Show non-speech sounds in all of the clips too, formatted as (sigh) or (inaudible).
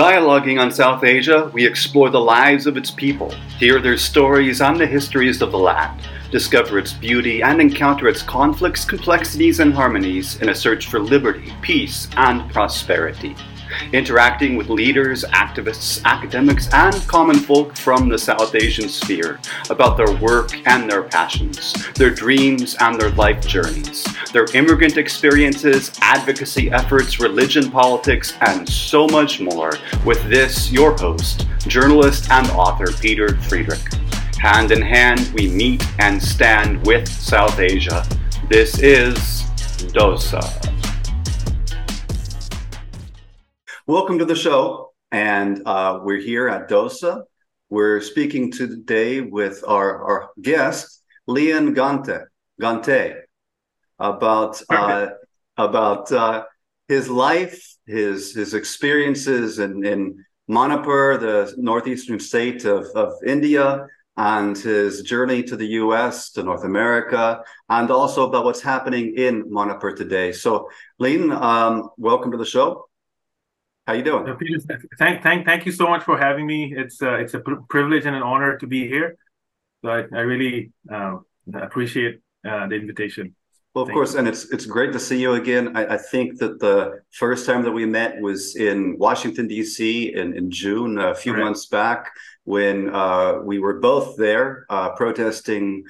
Dialoguing on South Asia, we explore the lives of its people, hear their stories and the histories of the land, discover its beauty, and encounter its conflicts, complexities, and harmonies in a search for liberty, peace, and prosperity interacting with leaders, activists, academics, and common folk from the South Asian sphere about their work and their passions, their dreams and their life journeys, their immigrant experiences, advocacy efforts, religion, politics, and so much more with this, your host, journalist and author Peter Friedrich. Hand in hand, we meet and stand with South Asia. This is DOSA. Welcome to the show. And uh, we're here at DOSA. We're speaking today with our, our guest, Lien Gangte, Gangte about uh, about uh, his life, his his experiences in, in Manipur, the northeastern state of, of India, and his journey to the US, to North America, and also about what's happening in Manipur today. So, Lien, um, welcome to the show. How you doing? Peter, thank, thank, thank you so much for having me. It's uh, it's a pr- privilege and an honor to be here. So I, I really uh, appreciate uh, the invitation. Well, of Thank course, you. and it's it's great to see you again. I, I, think that the first time that we met was in Washington D.C. in, in June, a few right. months back, when uh, we were both there uh, protesting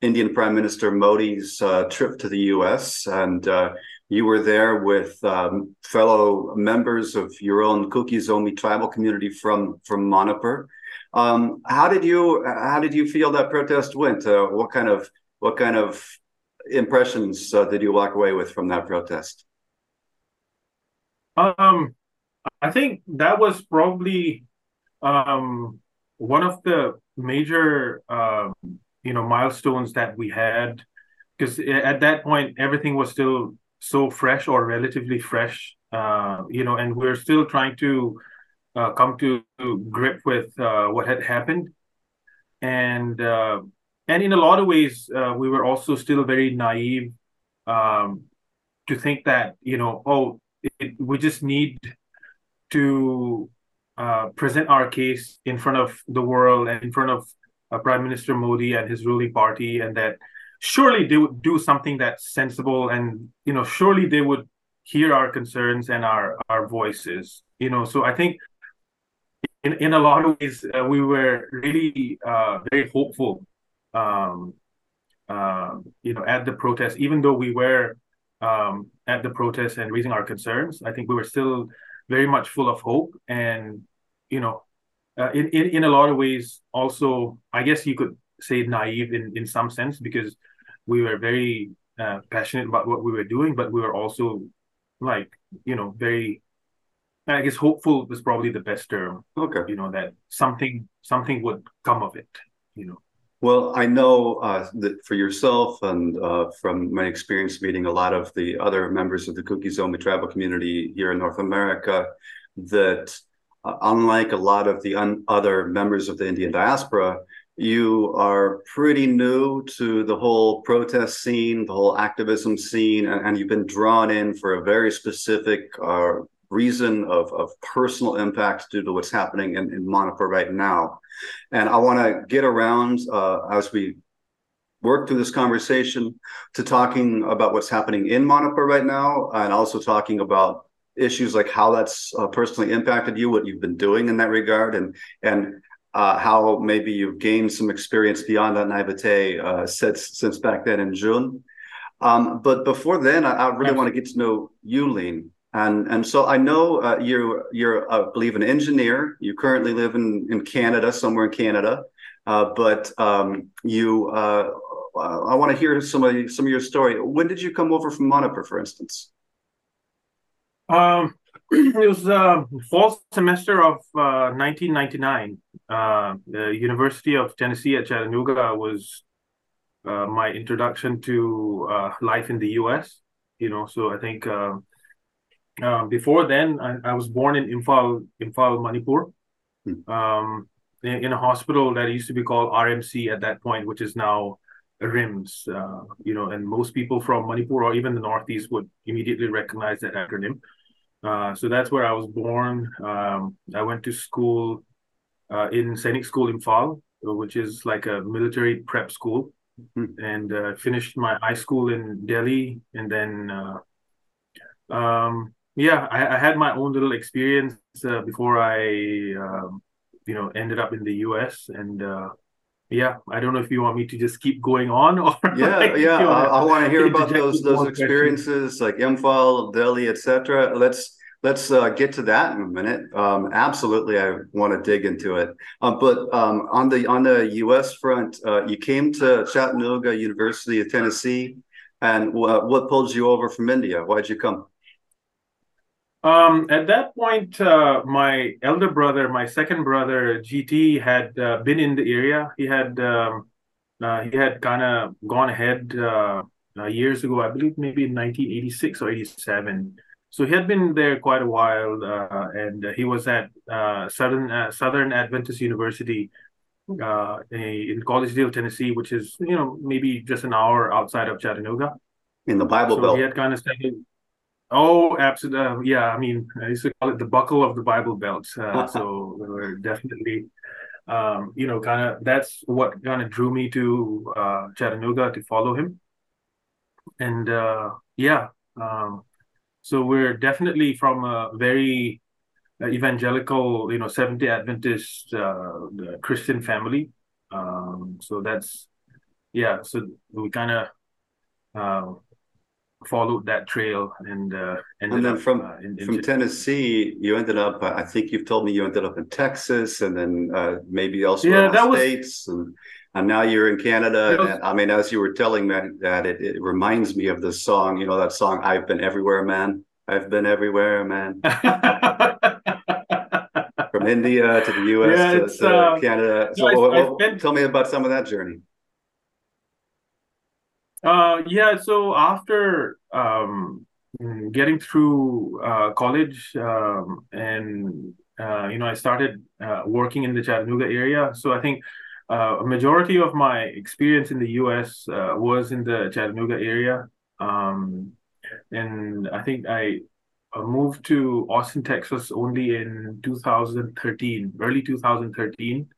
Indian Prime Minister Modi's uh, trip to the U.S. and uh, you were there with um, fellow members of your own Kuki tribal community from from Manipur. Um, how did you how did you feel that protest went? Uh, what kind of what kind of impressions uh, did you walk away with from that protest? Um, I think that was probably um, one of the major uh, you know milestones that we had because at that point everything was still so fresh or relatively fresh, uh, you know, and we're still trying to uh, come to grip with uh, what had happened, and uh, and in a lot of ways, uh, we were also still very naive um, to think that you know, oh, it, we just need to uh, present our case in front of the world and in front of Prime Minister Modi and his ruling party, and that surely they would do something that's sensible and you know surely they would hear our concerns and our our voices you know? So i think in in a lot of ways uh, we were really uh, very hopeful um, uh, you know at the protest. Even though we were um, at the protest and raising our concerns i think we were still very much full of hope and you know uh, in, in in a lot of ways also i guess you could say naive in in some sense because we were very uh, passionate about what we were doing, but we were also like you know very I guess hopeful was probably the best term. Okay. You know that something something would come of it. You know. Well, I know uh, that for yourself and uh, from my experience meeting a lot of the other members of the Kuki Zomi tribal community here in North America, that uh, unlike a lot of the un- other members of the Indian diaspora, you are pretty new to the whole protest scene, the whole activism scene, and, and you've been drawn in for a very specific uh, reason of, of personal impact due to what's happening in, in Manipur right now. And I want to get around uh, as we work through this conversation to talking about what's happening in Manipur right now, and also talking about issues like how that's uh, personally impacted you, what you've been doing in that regard, and and uh, how maybe you've gained some experience beyond that naivete uh, since since back then in June. Um, but before then, I, I really want to get to know you, Lien. And and so I know uh, you're you're I believe an engineer. You currently live in in Canada, somewhere in Canada. Uh, but um, you, uh, I want to hear some of some of your story. When did you come over from Manipur, for instance? Um, (clears throat) it was uh, fall semester of uh, 1999. Uh, the University of Tennessee at Chattanooga was uh, my introduction to uh, life in the U.S. You know, so I think uh, before then I, I, was born in Imphal, Imphal, Manipur, hmm. um, in, in, a hospital that used to be called RMC at that point, which is now RIMS. you know, and most people from Manipur or even the Northeast would immediately recognize that acronym. Uh, so that's where I was born. Um, I went to school uh, in Sainik School Imphal, which is like a military prep school, mm-hmm. and uh, finished my high school in Delhi, and then uh, um, yeah, I, I, had my own little experience uh, before I um, you know ended up in the U.S. and uh, yeah, I don't know if you want me to just keep going on (laughs) or yeah, like, yeah. I, I want to hear (laughs) about those those experiences questions. like Imphal, Delhi, etc. Let's let's uh, get to that in a minute. Um, absolutely, I want to dig into it. Uh, but um, on the on the U.S. front, uh, you came to Chattanooga University of Tennessee, and what pulled you over from India? Why'd you come? Um, at that point, uh, my elder brother, my second brother, GT, had uh, been in the area. He had um, uh, he had kind of gone ahead uh, uh, years ago, I believe, maybe in 1986 or 87. So he had been there quite a while, uh, and he was at Southern Southern Adventist University in Collegedale, Tennessee, which is you know maybe just an hour outside of Chattanooga. In the Bible so Belt. He had kind of studied Oh, absolutely. Uh, yeah, I mean, I used to call it the buckle of the Bible Belt. Uh, (laughs) so we're definitely, um, you know, kind of that's what kind of drew me to uh, Chattanooga to follow him. And uh, yeah, um, so we're definitely from a very uh, evangelical, you know, Seventh Day Adventist uh, Christian family. Um, so that's yeah. So we kind of uh, followed that trail and uh, and then up, from uh, in, in from Tennessee, you ended up. Uh, I think you've told me you ended up in Texas, and then uh, maybe elsewhere yeah, in the was... states, and and now you're in Canada. And, I mean, as you were telling me that, it, it reminds me of this song. You know that song, "I've Been Everywhere, Man." I've been everywhere, man. (laughs) from India to the U.S. Yeah, to, to uh, Canada. So, no, well, been... tell me about some of that journey. Uh, yeah. So after um, getting through uh, college, um, and uh, you know, I started uh, working in the Chattanooga area. So I think uh, a majority of my experience in the U.S. Uh, was in the Chattanooga area, um, and I think I moved to Austin, Texas, only in 2013, early 2013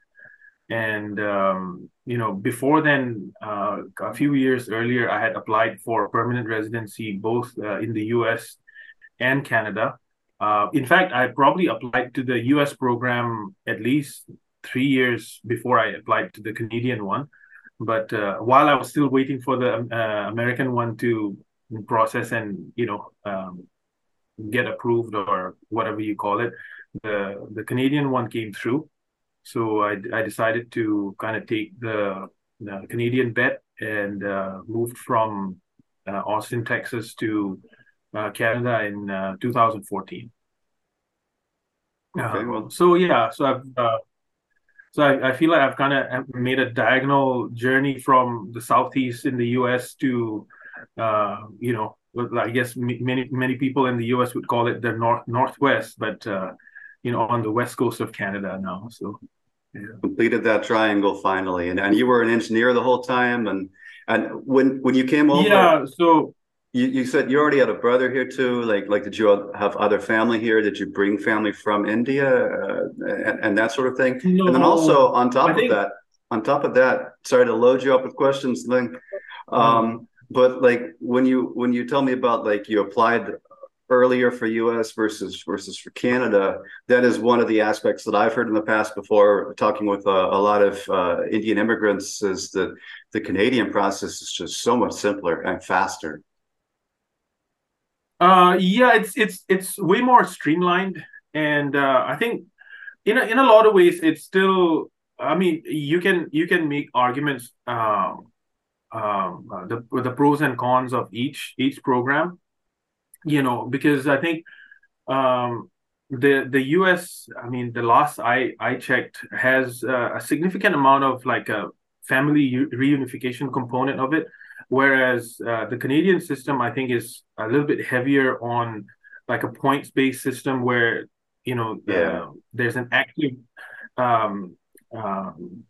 and um, you know before then uh, a few years earlier i had applied for permanent residency both uh, in the us and canada uh, in fact i probably applied to the us program at least three years before i applied to the canadian one but uh, while i was still waiting for the uh, american one to process and you know um, get approved or whatever you call it the the canadian one came through so I, I decided to kind of take the, the Canadian bet and uh, moved from uh, Austin, Texas to uh, Canada in uh, 2014. Okay, well. So yeah, so I've uh, so I, I feel like I've kind of made a diagonal journey from the southeast in the U.S. to uh, you know I guess many many people in the U.S. would call it the north northwest, but you know on the west coast of Canada now. So yeah. completed that triangle finally and, and you were an engineer the whole time and and when when you came over yeah so you, you said you already had a brother here too like like did you have other family here did you bring family from india uh, and, and that sort of thing no, and then also on top I of think... that on top of that sorry to load you up with questions Lien. um but like when you when you tell me about like you applied earlier for US versus versus for Canada, that is one of the aspects that I've heard in the past before talking with a, a lot of uh, Indian immigrants is that the Canadian process is just so much simpler and faster. Uh, yeah, it's it's it's way more streamlined, and uh, I think in a, in a lot of ways it's still. I mean, you can you can make arguments um, um, uh, the the pros and cons of each each program you know, because I think um, the the U.S. I mean, the last I I checked has uh, a significant amount of like a family reunification component of it, whereas uh, the Canadian system I think is a little bit heavier on like a points based system where you know yeah. uh, there's an active um, um,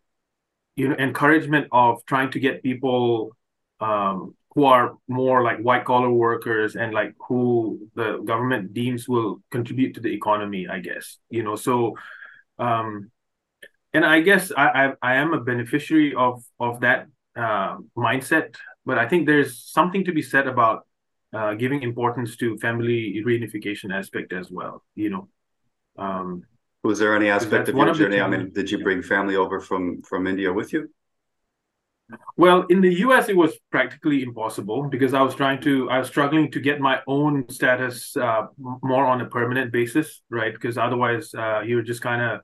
you know encouragement of trying to get people um, who are more like white collar workers and like who the government deems will contribute to the economy i guess you know so um and i guess i i, I am a beneficiary of of that uh, mindset but i think there's something to be said about uh, giving importance to family reunification aspect as well you know? Um was there any aspect of your journey? I mean did you bring family over from from india with you? Well, in the US, it was practically impossible because I was trying to, I was struggling to get my own status uh, more on a permanent basis, right? Because otherwise, uh, you're just kind of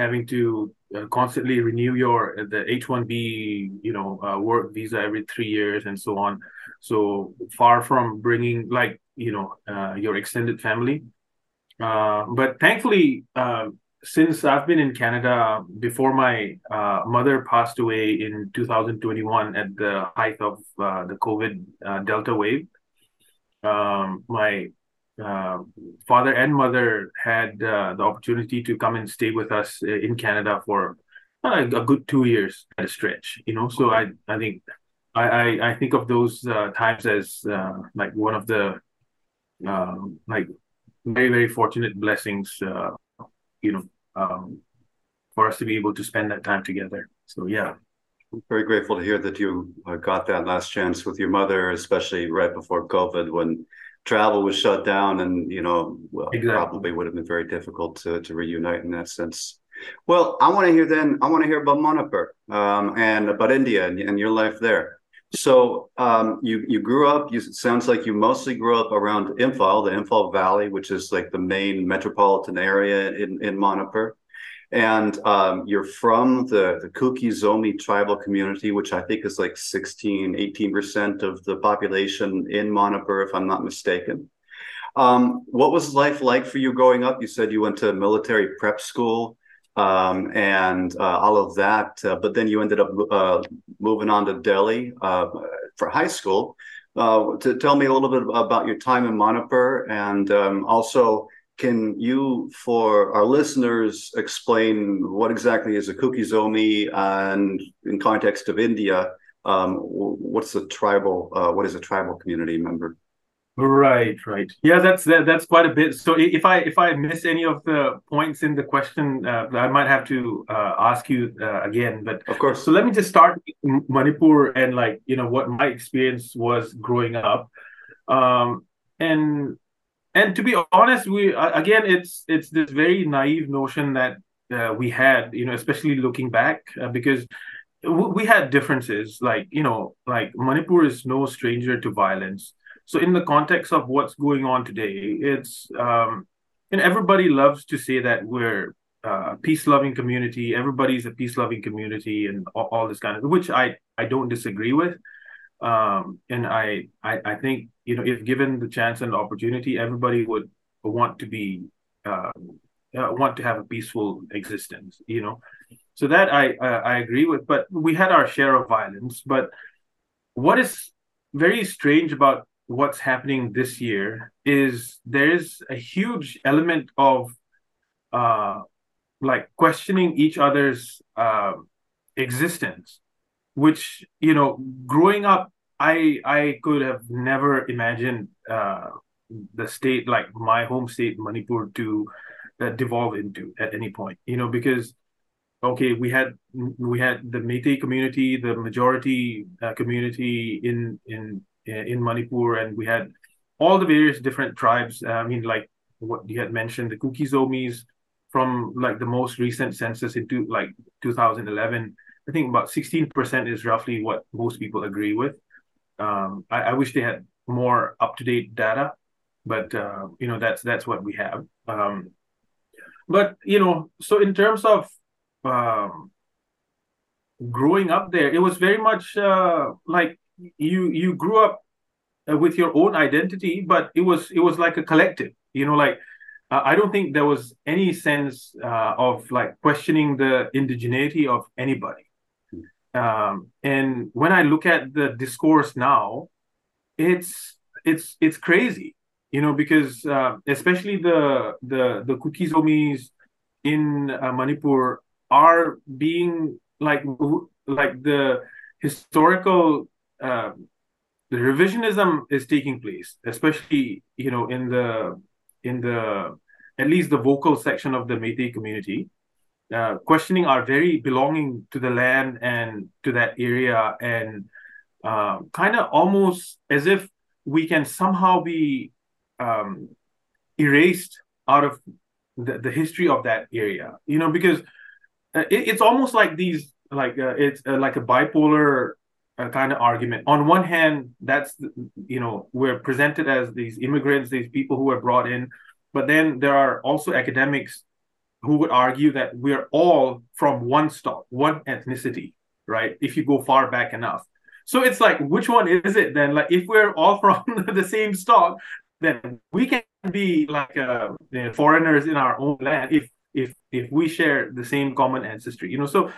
having to uh, constantly renew your the H-1B, you know, uh, work visa every three years and so on. So far from bringing like you know uh, your extended family, uh, but thankfully since I've been in Canada before my uh, mother passed away in 2021 at the height of uh, the COVID uh, Delta wave, um, my uh, father and mother had uh, the opportunity to come and stay with us uh, in Canada for a good two years at a stretch. You know, so I I think I I, I think of those times as like one of the um, like very very fortunate blessings you know, um, for us to be able to spend that time together. So yeah. I'm very grateful to hear that you uh, got that last chance with your mother, especially right before COVID when travel was shut down and, you know, well, exactly. probably would have been very difficult to, to reunite in that sense. Well, I want to hear then, I want to hear about Manipur um, and about India and, and your life there. So um, you you grew up. You it sounds like you mostly grew up around Imphal, the Imphal Valley, which is like the main metropolitan area in in Manipur, and um, you're from the the Kuki Zomi tribal community, which I think is like 16, 18 percent of the population in Manipur, if I'm not mistaken. Um, what was life like for you growing up? You said you went to military prep school um, and uh, all of that. Uh, but then you ended up uh, moving on to Delhi uh, for high school. Uh, to tell me a little bit about your time in Manipur, and um, also, can you, for our listeners, explain what exactly is a Kuki Zomi, and in context of India, um, what's a tribal? Uh, what is a tribal community member? Right, right. Yeah, that's that, that's quite a bit. So if I if I miss any of the points in the question, uh, I might have to uh, ask you uh, again. But of course. So let me just start Manipur and like you know what my experience was growing up, um, and and to be honest, we again it's it's this very naive notion that uh, we had, you know, especially looking back uh, because we had differences. Like you know, like Manipur is no stranger to violence so in the context of what's going on today, it's um, and everybody loves to say that we're uh, a peace-loving community. Everybody's a peace-loving community, and all, all, this kind of which I I don't disagree with. Um, and I, I I think you know if given the chance and opportunity, everybody would want to be uh, uh, want to have a peaceful existence. You know, so that I, I I agree with. But we had our share of violence. But what is very strange about what's happening this year is there's a huge element of uh, like questioning each other's uh, existence, which you know, growing up, I I could have never imagined uh, the state like my home state Manipur to uh, devolve into at any point. You know, because okay, we had we had the Meitei community, the majority uh, community in in in Manipur, and we had all the various different tribes. I mean, like what you had mentioned, the Kuki Zomis from like the most recent census into like 2011. I think about 16% is roughly what most people agree with. Um, I, I, wish they had more up to date data, but uh, you know that's that's what we have. Um, but you know, so in terms of um, growing up there, it was very much uh, like you you grew up uh, with your own identity, but it was it was like a collective. You know, like uh, I don't think there was any sense uh, of like questioning the indigeneity of anybody. Um, and when I look at the discourse now, it's it's it's crazy, you know, because uh, especially the the the Kuki Zomis in uh, Manipur are being like like the historical uh, the revisionism is taking place, especially you know in the in the at least the vocal section of the Meitei community, uh, questioning our very belonging to the land and to that area, and uh, kind of almost as if we can somehow be um, erased out of the, the history of that area. You know, because uh, it, it's almost like these like uh, it's uh, like a bipolar kind of argument. On one hand, that's you know we're presented as these immigrants, these people who were brought in, but then there are also academics who would argue that we're all from one stock, one ethnicity, right? If you go far back enough. So it's like, which one is it then? Like, if we're all (laughs) from the same stock, then we can be like uh, foreigners in our own land if if if we share the same common ancestry. You know, so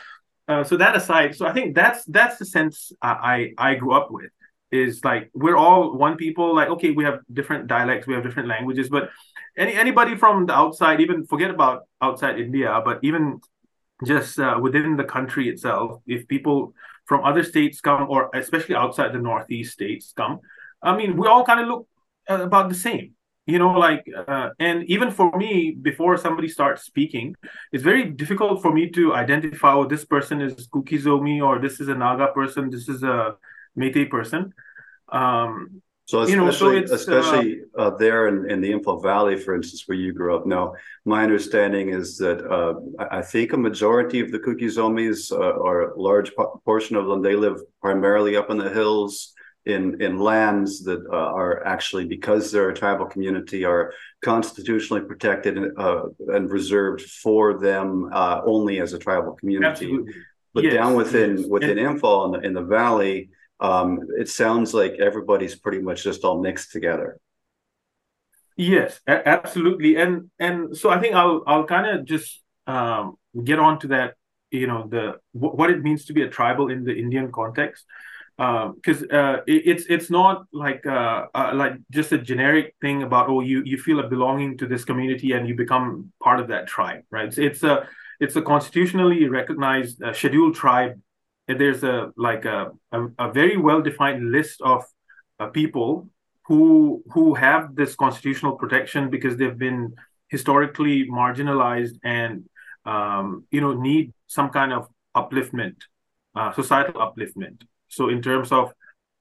uh, so that aside, so I think that's that's the sense I I grew up with is like we're all one people. Like okay, we have different dialects, we have different languages, but any anybody from the outside, even forget about outside India, but even just uh, within the country itself, if people from other states come, or especially outside the Northeast states come, I mean, we all kind of look uh, about the same you know like uh, and even for me before somebody starts speaking it's very difficult for me to identify oh this person is Kuki Zomi or this is a naga person this is a Meitei person um so especially, you know, so especially uh, uh, there in, in the Imphal Valley, for instance, where you grew up. Now, my understanding is that uh, I think a majority of the Kuki Zomis, uh, or a large portion of them, they live primarily up in the hills in in lands that uh, are actually because they're a tribal community are constitutionally protected uh, and reserved for them uh, only as a tribal community. Absolutely. But yes, down within yes. within and, Imphal in the, in the valley, um, it sounds like everybody's pretty much just all mixed together. Yes, a- absolutely, and and so I think I'll I'll kind of just um, get on to that. You know the w- what it means to be a tribal in the Indian context because uh, uh, it, it's it's not like uh, uh, like just a generic thing about oh you you feel a belonging to this community and you become part of that tribe right it's, it's a it's a constitutionally recognized uh, scheduled tribe there's a like a, a, a very well defined list of uh, people who who have this constitutional protection because they've been historically marginalized and um, you know need some kind of upliftment societal upliftment. So in terms of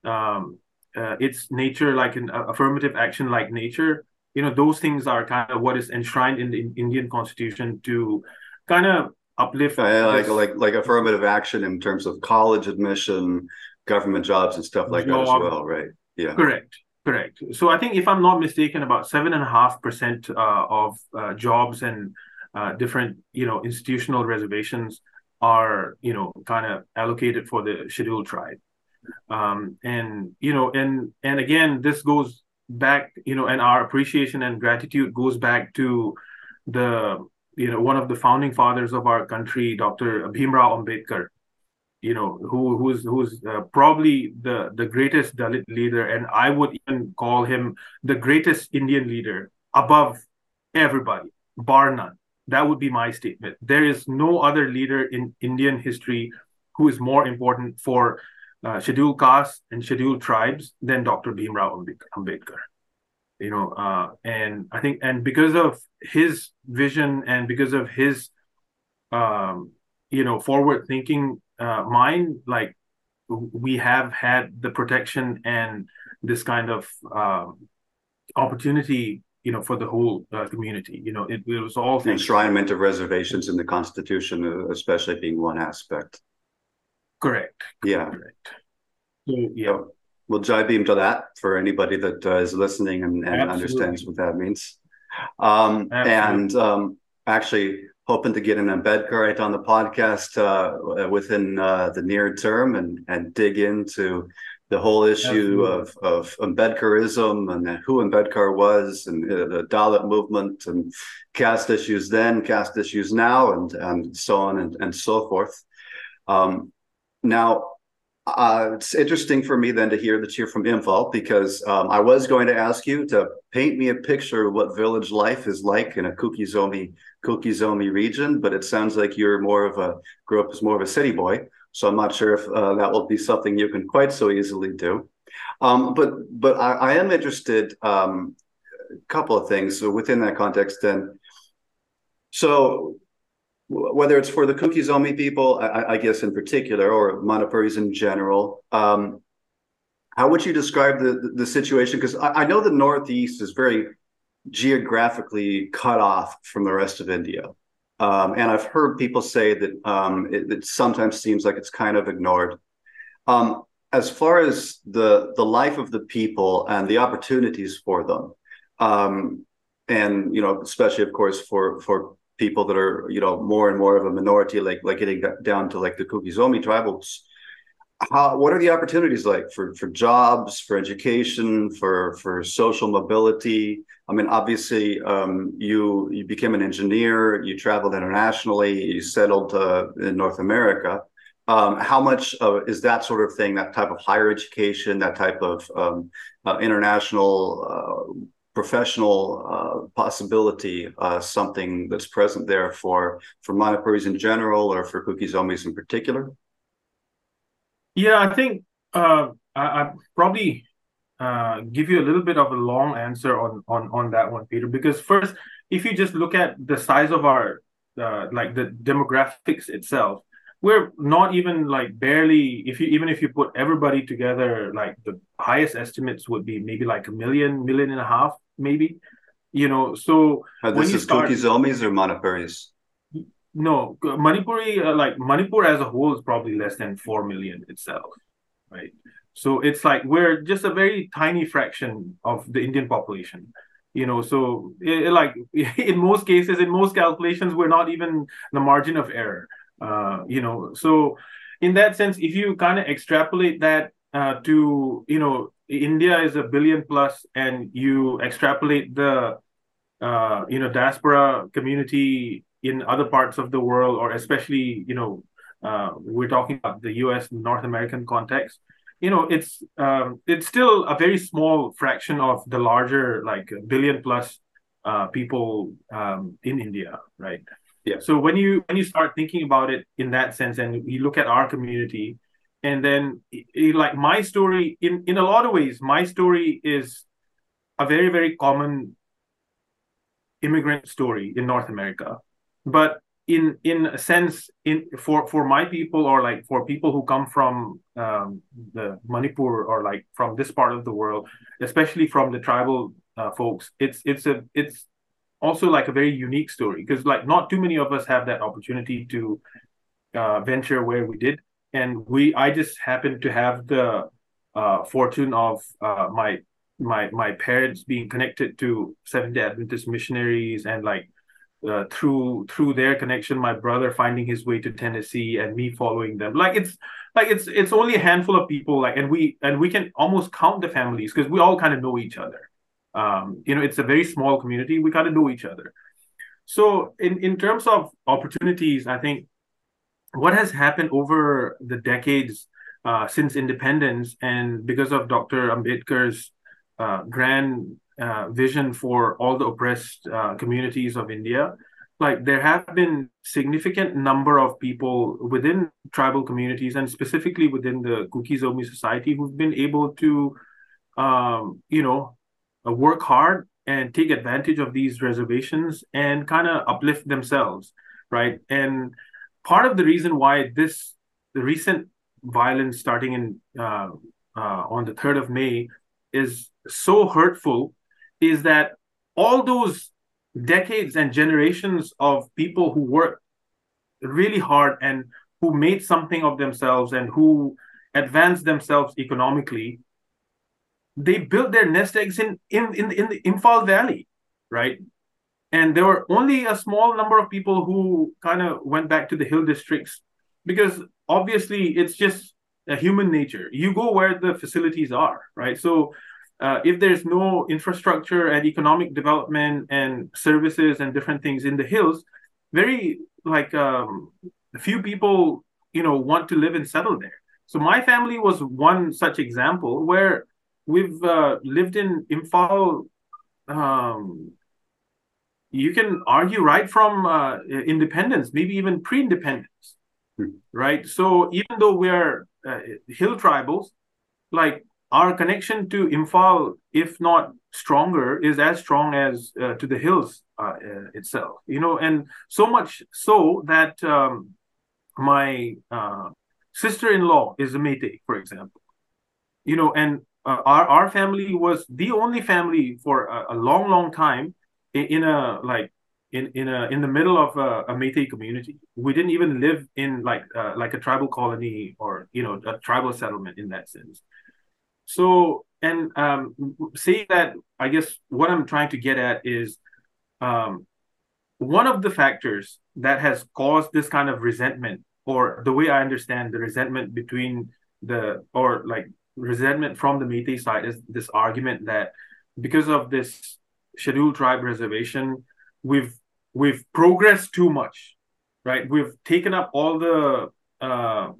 um, uh, its nature, like an affirmative action, like nature, you know, those things are kind of what is enshrined in the Indian Constitution to kind of uplift. Like like like affirmative action in terms of college admission, government jobs, and stuff like job, that as well, right? Yeah. Correct. Correct. So I think, if I'm not mistaken, about seven and a half percent uh, of uh, jobs and uh, different, you know, institutional reservations are you know kind of allocated for the scheduled tribe um, and you know and and again this goes back you know and our appreciation and gratitude goes back to the you know one of the founding fathers of our country dr bhimrao ambedkar you know who who's who's uh, probably the the greatest dalit leader and i would even call him the greatest indian leader above everybody bar none that would be my statement. There is no other leader in Indian history who is more important for uh, scheduled castes and scheduled tribes than Dr. Bhimrao Ambedkar. You know, uh, and I think, and because of his vision and because of his, um, you know, forward-thinking uh, mind, like we have had the protection and this kind of um, opportunity you know, for the whole uh, community. You know, it, it was all things. enshrinement of reservations in the Constitution, uh, especially being one aspect. Correct. Yeah. Correct. So, yeah. So, well, jai Bhim to that for anybody that uh, is listening and, and understands what that means. Um, and um, actually, hoping to get an embed Ambedkarite on the podcast uh, within uh, the near term and and dig into the whole issue of, of Ambedkarism and who Ambedkar was and the Dalit movement and caste issues then, caste issues now, and, and so on and, and so forth. Um, now, uh, it's interesting for me then to hear that you're from Imphal because um, I was going to ask you to paint me a picture of what village life is like in a Kuki Zomi Kuki Zomi region, but it sounds like you're more of a grew up as more of a city boy. So I'm not sure if uh, that will be something you can quite so easily do. Um, but but I, I am interested. Um, a couple of things within that context. Then, so whether it's for the Kuki-Zomi people, I, I, guess in particular, or Manipuris in general, um, how would you describe the the situation? Because I, I, know the Northeast is very geographically cut off from the rest of India. Um, and I've heard people say that um, it, it, sometimes seems like it's kind of ignored. Um, as far as the the life of the people and the opportunities for them, um, and you know, especially of course for for people that are you know more and more of a minority, like like getting down to like the Kuki-Zomi tribals. How what are the opportunities like for for jobs for education for for social mobility? I mean obviously um, you you became an engineer you traveled internationally you settled uh, in north america. Um, how much uh, is that sort of thing that type of higher education that type of um, uh, international uh, professional uh, possibility uh, something that's present there for for Manipuris in general or for Kuki Zomis in particular yeah, I think uh, I, I probably uh, give you a little bit of a long answer on on on that one, Peter. Because first, if you just look at the size of our uh, like the demographics itself, we're not even like barely. If you even if you put everybody together, like the highest estimates would be maybe like a million, million and a half, maybe. You know, so uh, this is start, Kuki-Zomis or Manipuris? no manipuri uh, like manipur as a whole is probably less than 4 million itself right so it's like we're just a very tiny fraction of the indian population you know so it, like (laughs) in most cases in most calculations we're not even the margin of error uh, you know so in that sense if you kind of extrapolate that uh, to you know india is a billion plus and you extrapolate the uh, you know diaspora community in other parts of the world, or especially, you know, uh, we're talking about the U.S. North American context. You know, it's um, it's still a very small fraction of the larger, like billion plus uh, people um, in India, right? Yeah. So when you when you start thinking about it in that sense, and you look at our community, and then it, like my story, in in a lot of ways, my story is a very very common immigrant story in North America but in in a sense in for for my people or like for people who come from um, the manipur or like from this part of the world especially from the tribal uh, folks it's it's a it's also like a very unique story because like not too many of us have that opportunity to uh, venture where we did. And we i just happened to have the uh, fortune of uh, my my my parents being connected to seventh day adventist missionaries and like uh, through through their connection my brother finding his way to tennessee and me following them. Like it's like it's it's only a handful of people like and we and we can almost count the families because we all kind of know each other um you know it's a very small community. We kind of know each other. So in in terms of opportunities i think what has happened over the decades uh, since independence and because of dr ambedkar's uh, grand uh, vision for all the oppressed uh, communities of India, like there have been significant number of people within tribal communities and specifically within the Kuki-Zomi society who've been able to, um, you know, work hard and take advantage of these reservations and kind of uplift themselves, right? And part of the reason why this the recent violence starting in uh, uh, on the third of May is so hurtful is that all those decades and generations of people who worked really hard and who made something of themselves and who advanced themselves economically they built their nest eggs in in in, in the Imphal Valley right? And there were only a small number of people who kind of went back to the hill districts because obviously it's just a human nature. You go where the facilities are right? So uh, if there's no infrastructure and economic development and services and different things in the hills, very like um, few people, you know, want to live and settle there. So my family was one such example where we've uh, lived in Imphal. Um, you can argue right from uh, independence, maybe even pre-independence, hmm. right? So even though we are uh, hill tribals, like our connection to Imphal, if not stronger, is as strong as uh, to the hills uh, uh itself. You know, and so much so that um, my uh, sister-in-law is a Meitei, for example. You know, and uh, our our family was the only family for a, a long, long time in, in, a like in in a in the middle of a, a Meitei community. We didn't even live in like uh, like a tribal colony or you know a tribal settlement in that sense. So and um, saying that, I guess what I'm trying to get at is um, one of the factors that has caused this kind of resentment, or the way I understand the resentment between the or like resentment from the Meitei side is this argument that because of this scheduled tribe reservation, we've we've progressed too much, right? We've taken up all the uh,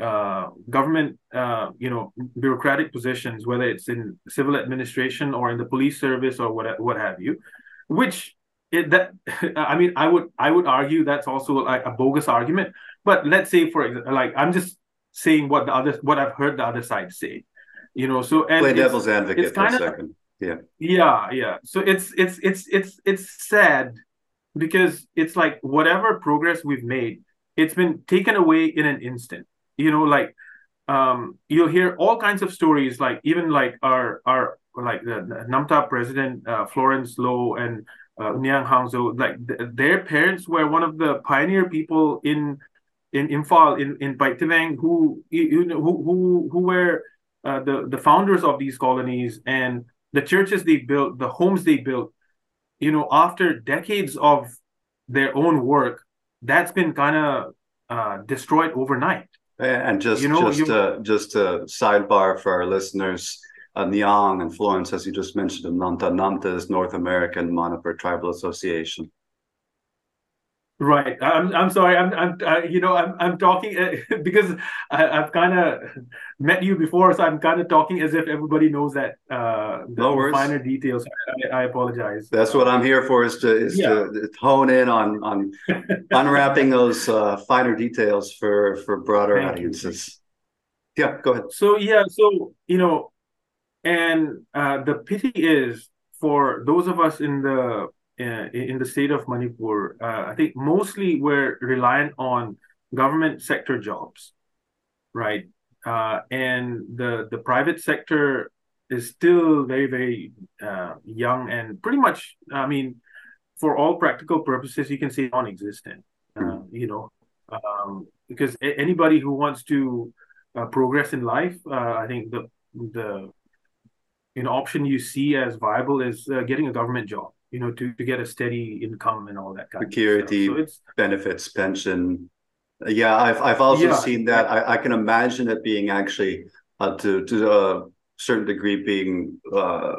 uh, government, uh, you know, bureaucratic positions, whether it's in civil administration or in the police service or what what have you, which it, that (laughs) I mean, I would I would argue that's also like a bogus argument. But let's say for like I'm just saying what the other what I've heard the other side say, you know. So and play devil's advocate for a second. Yeah. Yeah, yeah. So it's it's it's it's it's sad because it's like whatever progress we've made, it's been taken away in an instant. You know, like um, you'll hear all kinds of stories, like even like our our like the, the Namta president uh, Florence Loh and uh, Niang Hangzo, like th- their parents were one of the pioneer people in in Imphal in in Baitavang who you know who who who were uh, the the founders of these colonies and the churches they built, the homes they built, you know, after decades of their own work, that's been kind of uh, destroyed overnight. And just you know, just uh, just a sidebar for our listeners, uh, Niang and Florence, as you just mentioned, Namta Namta is North American Manipur Tribal Association. Right. I'm. I'm sorry. I'm. I'm. Uh, you know. I'm. I'm talking uh, (laughs) because I, have kind of met you before, so I'm kind of talking as if everybody knows that. Uh, the no. Finer details. I, I apologize. That's what I'm here for. Is to is yeah. to hone in on on (laughs) unwrapping those uh, finer details for for broader Thank audiences. You. Yeah. Go ahead. So yeah. So you know, and uh, the pity is for those of us in the uh, in the state of Manipur, uh, I think mostly we're reliant on government sector jobs, right? Uh, and the the private sector is still very very uh, young and pretty much, I mean, for all practical purposes, you can say non-existent. Uh, you know, um, because a- anybody who wants to uh, progress in life, I think the the you know option you see as viable is getting a government job you know, to, to get a steady income and all that kind security, of. So benefits, pension. Yeah, I've I've also yeah, seen that. I, I can imagine it being actually uh, to to a certain degree being uh,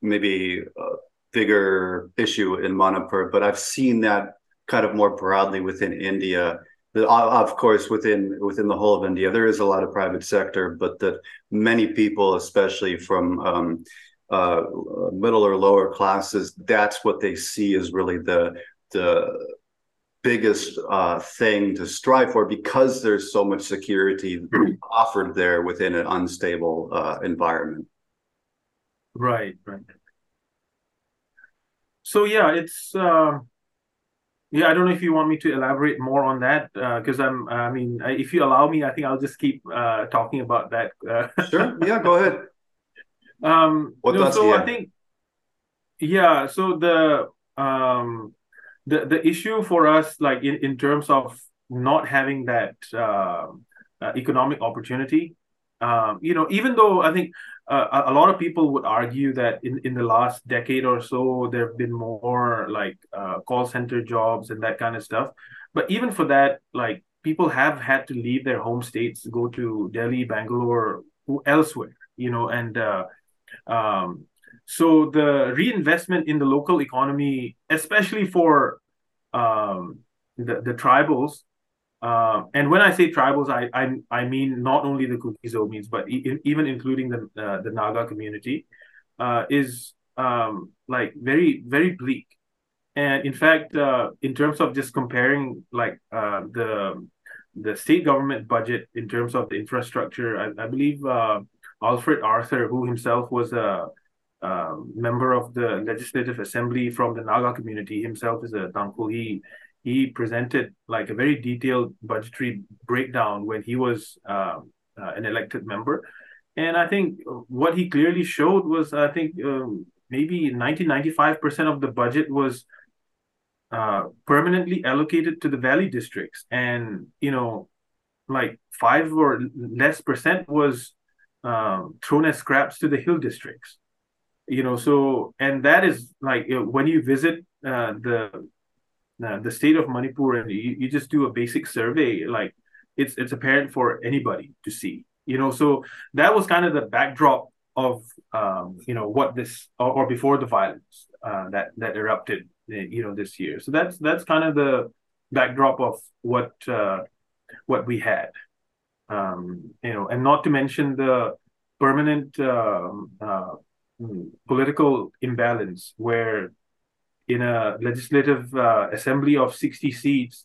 maybe a bigger issue in Manipur, but I've seen that kind of more broadly within India. Of course, within within the whole of India, there is a lot of private sector, but that many people, especially from um, uh, middle or lower classes, that's what they see as really the the biggest uh, thing to strive for because there's so much security (clears throat) offered there within an unstable uh, environment. Right, right. So yeah, it's uh, yeah. I don't know if you want me to elaborate more on that because uh, I'm. I mean, if you allow me, I think I'll just keep uh, talking about that. Uh, sure. Yeah. Go ahead. (laughs) Um, no, so I think, yeah. So the um, the the issue for us, like in, in terms of not having that uh, uh, economic opportunity, um, you know, even though I think uh, a, lot of people would argue that in, in the last decade or so there have been more like uh, call center jobs and that kind of stuff, but even for that, like people have had to leave their home states, go to Delhi, Bangalore, elsewhere, you know, and uh, um, so the reinvestment in the local economy, especially for um, the, the tribals, uh, and when I say tribals, I, I I mean not only the Kuki-Zomis, but e- even including the uh, the Naga community, uh, is um, like very very bleak. And in fact, uh, in terms of just comparing like uh, the the state government budget in terms of the infrastructure. I, I believe uh, Alfred Arthur, who himself was a, a, member of the Legislative Assembly from the Naga community, himself is a Tangkhul. He he presented like a very detailed budgetary breakdown when he was um, uh, an elected member, and I think what he clearly showed was I think um, maybe 90 95 percent of the budget was uh, permanently allocated to the valley districts and you know like five or less percent was um, thrown as scraps to the hill districts you know so and that is like when you visit uh, the uh, the state of manipur and you, you just do a basic survey like it's it's apparent for anybody to see you know so that was kind of the backdrop of um, you know what this or, or before the violence uh, that that erupted you know this year. So that's that's kind of the backdrop of what uh, what we had. Um, you know, and not to mention the permanent uh, uh, political imbalance where in a legislative uh, assembly of 60 seats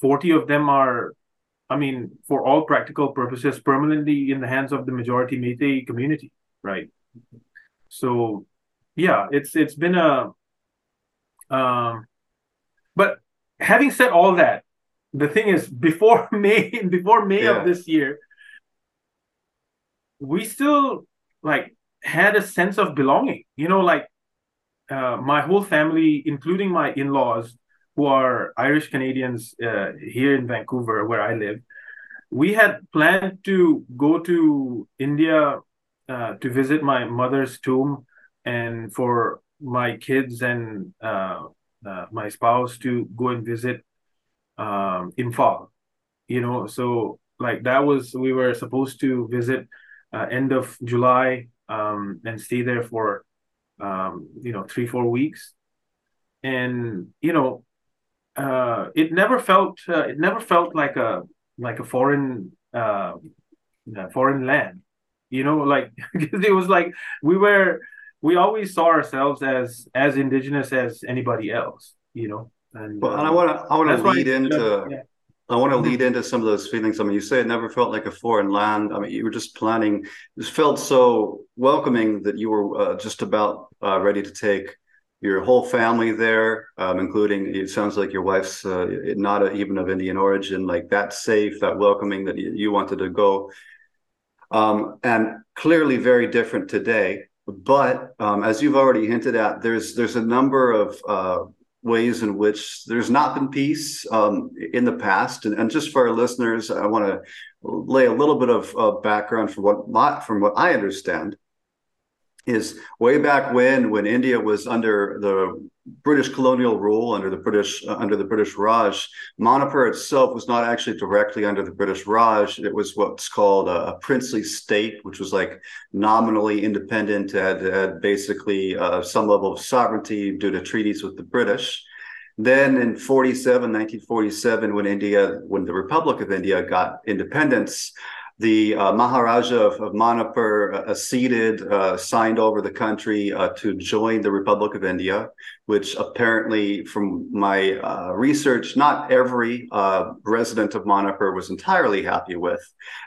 40 of them are i mean for all practical purposes permanently in the hands of the majority Meitei community right? So yeah it's it's been a um, but having said all that, the thing is, before (laughs) May, before May yeah. of this year, we still like had a sense of belonging. You know, like uh, my whole family, including my in-laws, who are Irish Canadians uh, here in Vancouver, where I live, we had planned to go to India uh, to visit my mother's tomb and for my kids and uh, uh, my spouse to go and visit um, Imphal. You know, so like that was we were supposed to visit uh, end of July um, and stay there for um, you know three four weeks, and you know uh, it never felt uh, it never felt like a like a foreign uh, foreign land. You know, (laughs) like it was like we were we always saw ourselves as as indigenous as anybody else, you know. And, well, and I want to I want to lead into yeah. I want to lead into some of those feelings. I mean, you say it never felt like a foreign land. I mean, you were just planning. It felt so welcoming that you were uh, just about uh, ready to take your whole family there, um, including it sounds like your wife's uh, not a, even of Indian origin. Like that safe, that welcoming that you, you wanted to go, um, and clearly very different today. But um, as you've already hinted at, there's there's a number of uh, ways in which there's not been peace um, in the past, and, and just for our listeners, I want to lay a little bit of uh, background from what my, from what I understand is way back when when India was under the British colonial rule under the British uh, under the British Raj. Manipur itself was not actually directly under the British Raj. It was what's called a, a princely state, which was like nominally independent, had, had basically uh, some level of sovereignty due to treaties with the British. Then in 47, 1947, when India, when the Republic of India got independence, the uh, Maharaja of, of Manipur uh, acceded, uh, signed over the country uh, to join the Republic of India, which apparently, from my uh, research, not every uh, resident of Manipur was entirely happy with.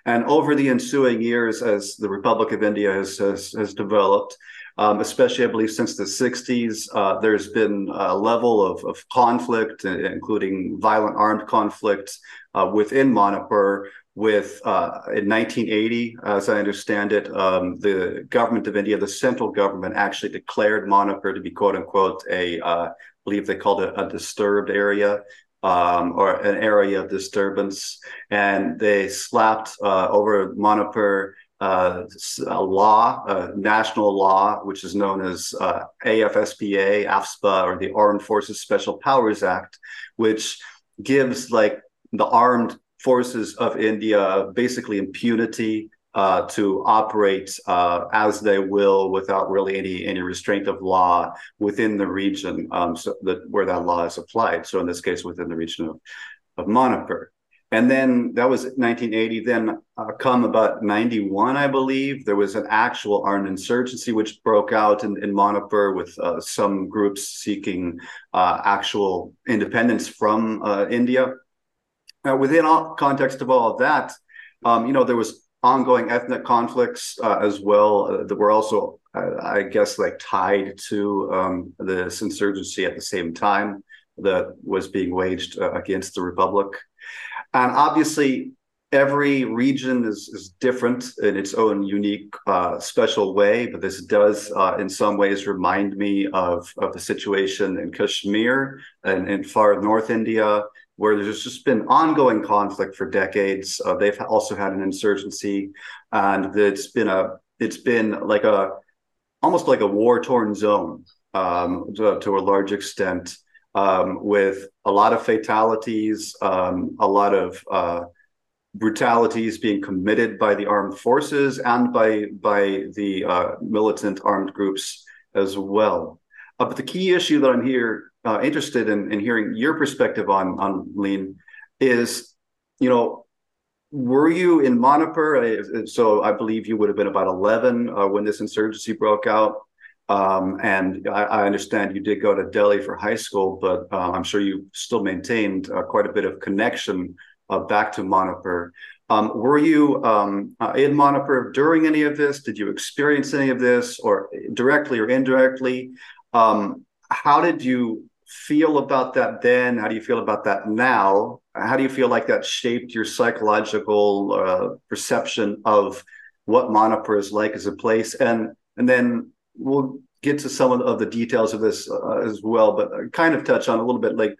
And over the ensuing years, as the Republic of India has, has, has developed, um, especially I believe since the 60s. Uh, there's been a level of, of conflict, including violent armed conflict uh, within Manipur, with uh, in 1980, as I understand it, um, the government of India, the central government, actually declared Manipur to be "quote unquote" a, uh, I believe they called it a disturbed area. Um, or an area of disturbance, and they slapped uh, over Manipur uh, a law, a national law, which is known as uh, AFSPA, AFSPA, or the Armed Forces Special Powers Act, which gives like the armed forces of India basically impunity uh, to operate uh, as they will without really any any restraint of law within the region um, so that where that law is applied. So in this case, within the region of, of Manipur. And then that was 1980. Then, uh, come about 91, I believe, there was an actual armed insurgency which broke out in, in Manipur with uh, some groups seeking uh, actual independence from uh, India. within all context of all of that, um, you know, there was ongoing ethnic conflicts uh, as well uh, that were also, I guess, like tied to um, this insurgency at the same time that was being waged against the republic. And obviously, every region is, is different in its own unique, uh, special way. But this does, uh, in some ways, remind me of, of the situation in Kashmir and in far north India, where there's just been ongoing conflict for decades. Uh, they've also had an insurgency, and it's been a it's been like a almost like a war torn zone um, to, to, a large extent, um, with a lot of fatalities, um, a lot of uh, brutalities being committed by the armed forces and by by the uh, militant armed groups as well. Uh, but the key issue that I'm here uh, interested in, in hearing your perspective on on Lien is, you know, were you in Manipur? So I believe you would have been about 11 uh, when this insurgency broke out. Um, and I, I, understand you did go to Delhi for high school, but uh, I'm sure you still maintained uh, quite a bit of connection uh, back to Manipur. Um, were you um, uh, in Manipur during any of this? Did you experience any of this, or directly or indirectly? Um, how did you feel about that then? How do you feel about that now? How do you feel like that shaped your psychological uh, perception of what Manipur is like as a place? And and then we'll get to some of the details of this uh, as well, but kind of touch on a little bit like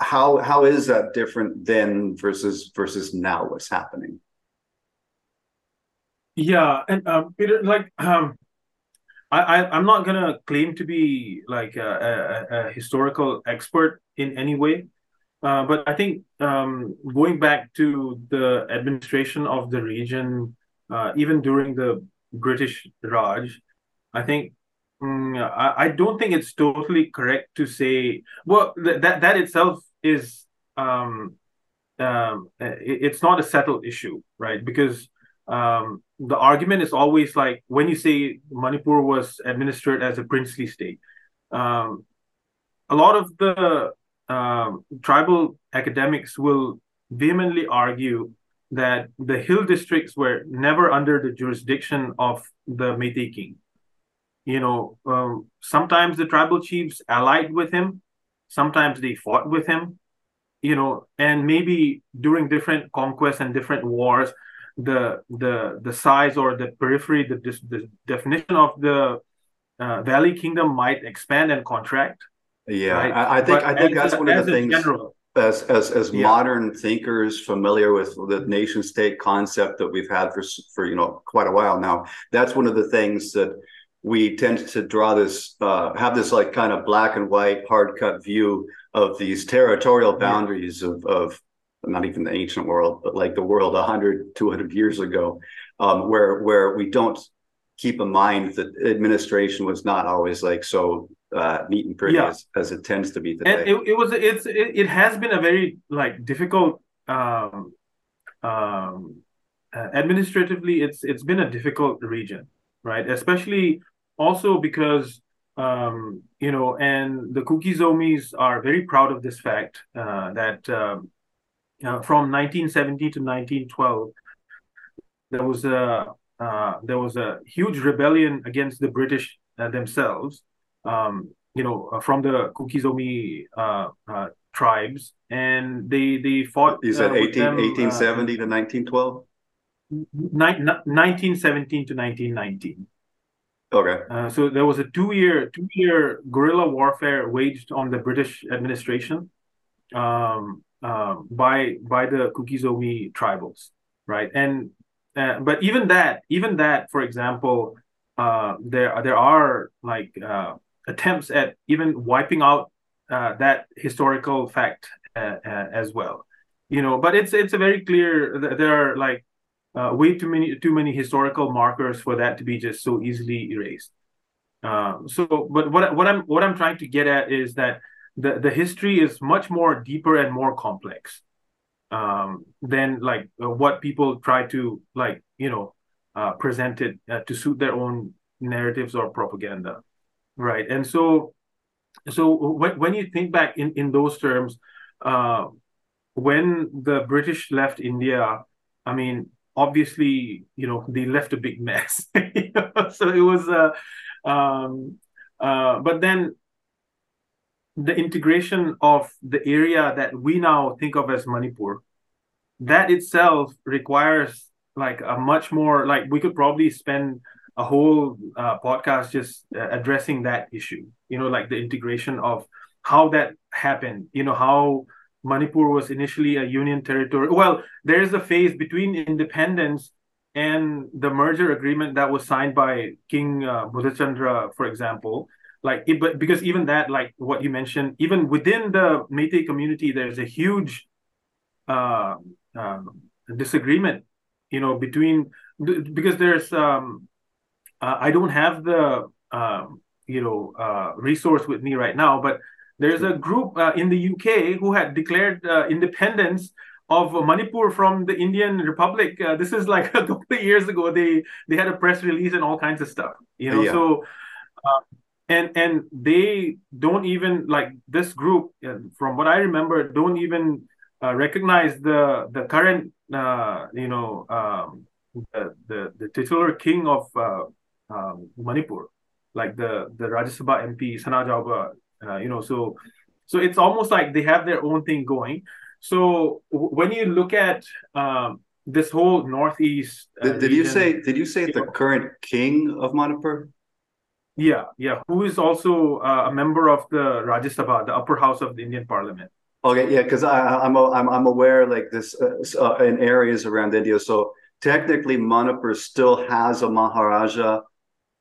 how how is that different then versus versus now what's happening? Yeah and um, Peter, like um I, I i'm not gonna claim to be like a, a, a historical expert in any way uh, but i think um going back to the administration of the region uh, even during the british raj i think Mm, I, I don't think it's totally correct to say well th- that that itself is um, um, it, it's not a settled issue right? Because um, the argument is always like when you say Manipur was administered as a princely state um, a lot of the um, tribal academics will vehemently argue that the hill districts were never under the jurisdiction of the Meitei king you know, um, sometimes the tribal chiefs allied with him, sometimes they fought with him, you know, and maybe during different conquests and different wars, the the the size or the periphery, the, the definition of the uh, Valley Kingdom might expand and contract. Yeah, right? I, I, think but I think that's one of the things. General, as as as yeah. modern thinkers familiar with the nation state concept that we've had for for you know quite a while now, that's one of the things that we tend to draw this uh, have this like kind of black and white hard cut view of these territorial boundaries of, of not even the ancient world but like the world 100 200 years ago um, where where we don't keep in mind that administration was not always like so uh, neat and pretty yeah. as, as, it tends to be today and it, it was it's it, it, has been a very like difficult um, um, uh, administratively it's it's been a difficult region right? Especially also because um, you know, and the Kuki Zomis are very proud of this fact uh, that um, uh, from 1917 to 1912 there was a uh, there was a huge rebellion against the British uh, themselves. Um, you know, uh, from the Kuki Zomi uh, tribes, and they they fought. You said 18, them, 1870 to 1912. 1917 to 1919. Okay. Uh, so there was a two-year two-year guerrilla warfare waged on the British administration um, uh, by by the Kuki-Zomi tribals, right? And uh, but even that, even that, for example, uh, there there are like uh, attempts at even wiping out uh, that historical fact as well, you know. But it's it's a very clear. There are like uh, way too many too many historical markers for that to be just so easily erased. Um, so, but what what I'm what I'm trying to get at is that the the history is much more deeper and more complex um, than like uh, what people try to like you know uh, present it uh, to suit their own narratives or propaganda, right? And so, so when when you think back in in those terms, uh, when the British left India, I mean, obviously, you know, they left a big mess. (laughs) so it was, uh, um, uh, but then the integration of the area that we now think of as Manipur, that itself requires like a much more like we could probably spend a whole uh, podcast just uh, addressing that issue. You know, like the integration of how that happened. You know how Manipur was initially a union territory. Well, there is a phase between independence and the merger agreement that was signed by King uh, for example. Like, it, but because even that, like what you mentioned, even within the Meitei community, there's a huge uh, uh, disagreement, you know, between because there's um, uh, I don't have the um, you know uh, resource with me right now, but there's a group uh, in the UK who had declared uh, independence of Manipur from the Indian Republic. Uh, this is like (laughs) a couple of years ago. They they had a press release and all kinds of stuff. You know, yeah. so uh, and and they don't even like this group. Uh, from what I remember, don't even uh, recognize the the current you know um, the, the, the titular king of um, Manipur, like the the Rajya Sabha MP Sanajaoba uh, you know, so so it's almost like they have their own thing going. So w- when you look at um, this whole northeast, uh, did, did region, you say did you say the current king of Manipur? Yeah, yeah, who is also uh, a member of the Rajya Sabha, the upper house of the Indian Parliament. Okay, yeah, because I'm I'm I'm aware like this uh, uh, in areas around India. So technically, Manipur still has a Maharaja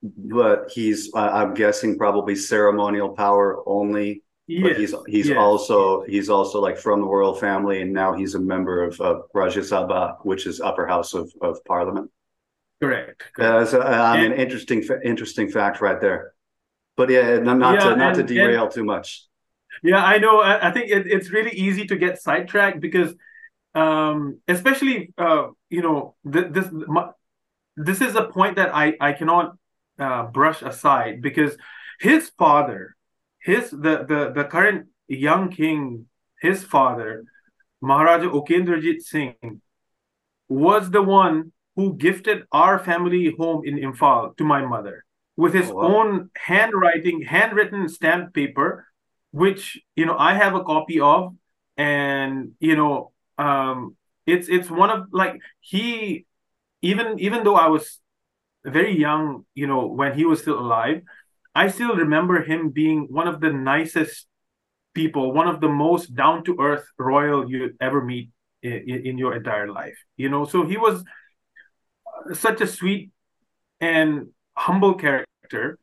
but he's uh, I'm guessing probably ceremonial power only. But he's he's yes. also he's also like from the royal family, and now he's a member of, of Rajya Sabha, which is upper house of, of parliament. Correct. Correct. Uh, I mean, interesting interesting fact right there. But yeah, not, not yeah, to not and, to derail and, too much. Yeah, I know. I, I think it, it's really easy to get sidetracked because, um, especially uh, you know, th- this my, this is a point that I I cannot uh, brush aside because his father, his the the the current young king, his father, Maharaja Okendrajit Singh, was the one who gifted our family home in Imphal to my mother with his oh, wow. own handwriting, handwritten stamp paper, which you know I have a copy of, and you know um, it's it's one of like he even even though I was very young, you know, when he was still alive, I still remember him being one of the nicest people, one of the most down to earth royal you'd ever meet in, in, your entire life. You know, so he was such a sweet and humble character.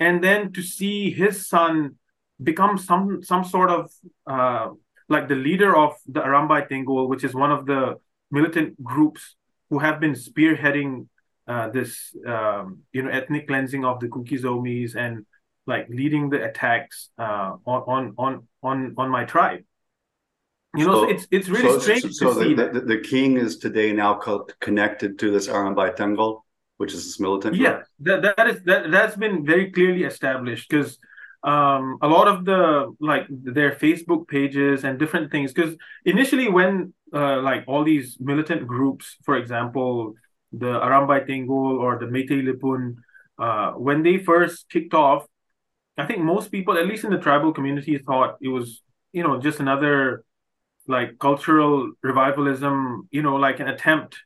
And then to see his son become some some sort of uh, like the leader of the Arambai Tengol, which is one of the militant groups who have been spearheading uh, this um, you know ethnic cleansing of the Kuki Zomis and like leading the attacks uh, on on on on my tribe. You know, so, it's it's really so, strange so, so the, the, the, king is today now co- connected to this Arambai Tengol, which is this militant. Yeah, that, that is that that's been very clearly established because um, a lot of the like their Facebook pages and different things. Because initially, when uh, like all these militant groups, for example, the Arambai Tengol or the Meitei Lipun, uh, when they first kicked off, I think most people, at least in the tribal community, thought it was, you know, just another like cultural revivalism, you know, like an attempt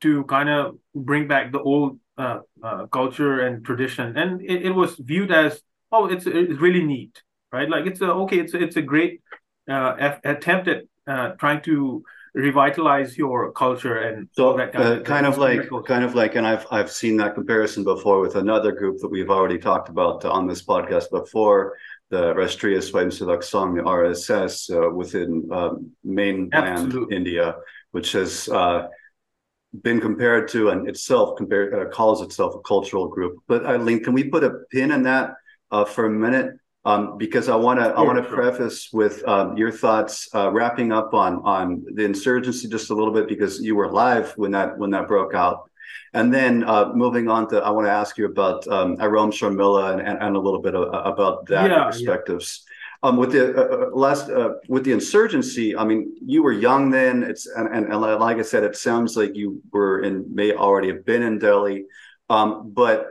to kind of bring back the old uh, uh, culture and tradition. And it, it, was viewed as, oh, it's, it's really neat, right? Like it's a, okay, it's it's a great uh, attempt at uh, trying to revitalize your culture and so that kind, uh, of, kind of like kind of like and I've I've seen that comparison before with another group that we've already talked about on this podcast before the Rashtriya Swayamsevak Sangh, the RSS, uh, within um, mainland Absolutely. India, which has uh, been compared to and itself compared uh, calls itself a cultural group. But Eileen, can we put a pin in that uh, for a minute? Um, because I want to I want to preface with um, your thoughts uh, wrapping up on on the insurgency just a little bit because you were live when that when that broke out, and then uh, moving on to I want to ask you about um, Irom Sharmila and, and, and, a little bit of, about that yeah, perspectives. Um, with the uh, uh, last uh, with the insurgency, I mean, you were young then. It's and, and, and like I said, it sounds like you were in may already have been in Delhi. Um, but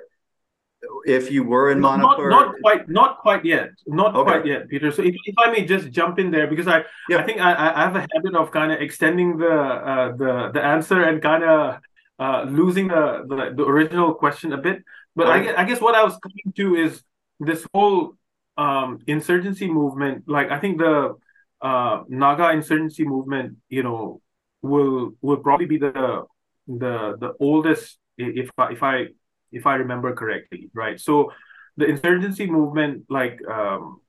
if you were in Manipur, not, not quite, not quite yet, not okay. quite yet, Peter. So if, if I may just jump in there because I yeah. I think I, I have a habit of kind of extending the uh, the the answer and kind of uh, losing the, the, the original question a bit. But I, I guess what I was coming to is this whole um, insurgency movement. Like I think the uh, Naga insurgency movement, you know, will will probably be the the the oldest if I, if I if I remember correctly, right? So the insurgency movement, like um,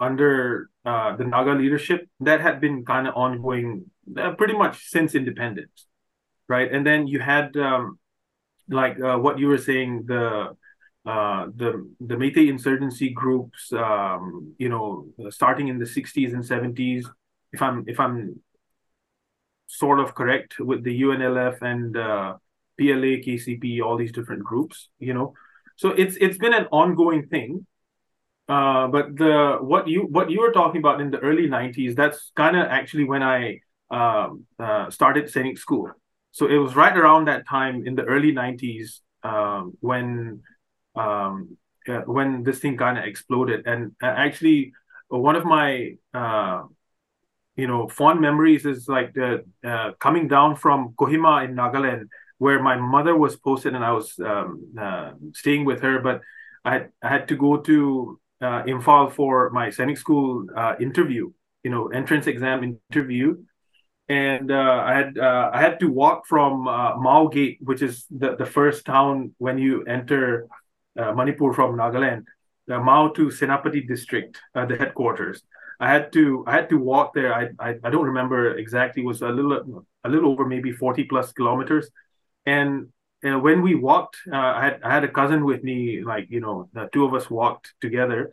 under uh, the Naga leadership, that had been kind of ongoing uh, pretty much since independence, right? And then you had um, like uh, what you were saying, the uh, the the Meitei insurgency groups, um, you know, starting in the '60s and '70s. If I'm if I'm sort of correct with the UNLF and uh, PLA, KCP, all these different groups, you know. So it's it's been an ongoing thing. Uh, but the what you what you were talking about in the early '90s, that's kind of actually when I um, uh, started Sainik school. So it was right around that time in the early '90s um, when um, uh, when this thing kind of exploded. And uh, actually, one of my uh, you know fond memories is like the uh, coming down from Kohima in Nagaland where my mother was posted and I was um, uh, staying with her, but I had, I had to go to uh, Imphal for my Sainik school uh, interview, you know, entrance exam interview. And uh, I had uh, I had to walk from uh, Mao Gate, which is the, the first town when you enter Manipur from Nagaland, Mao to Senapati district, the headquarters. I had to I had to walk there. I, I, I don't remember exactly. It was a little a little over maybe forty plus kilometers and when we walked, uh, I had I had a cousin with me. Like you know, the two of us walked together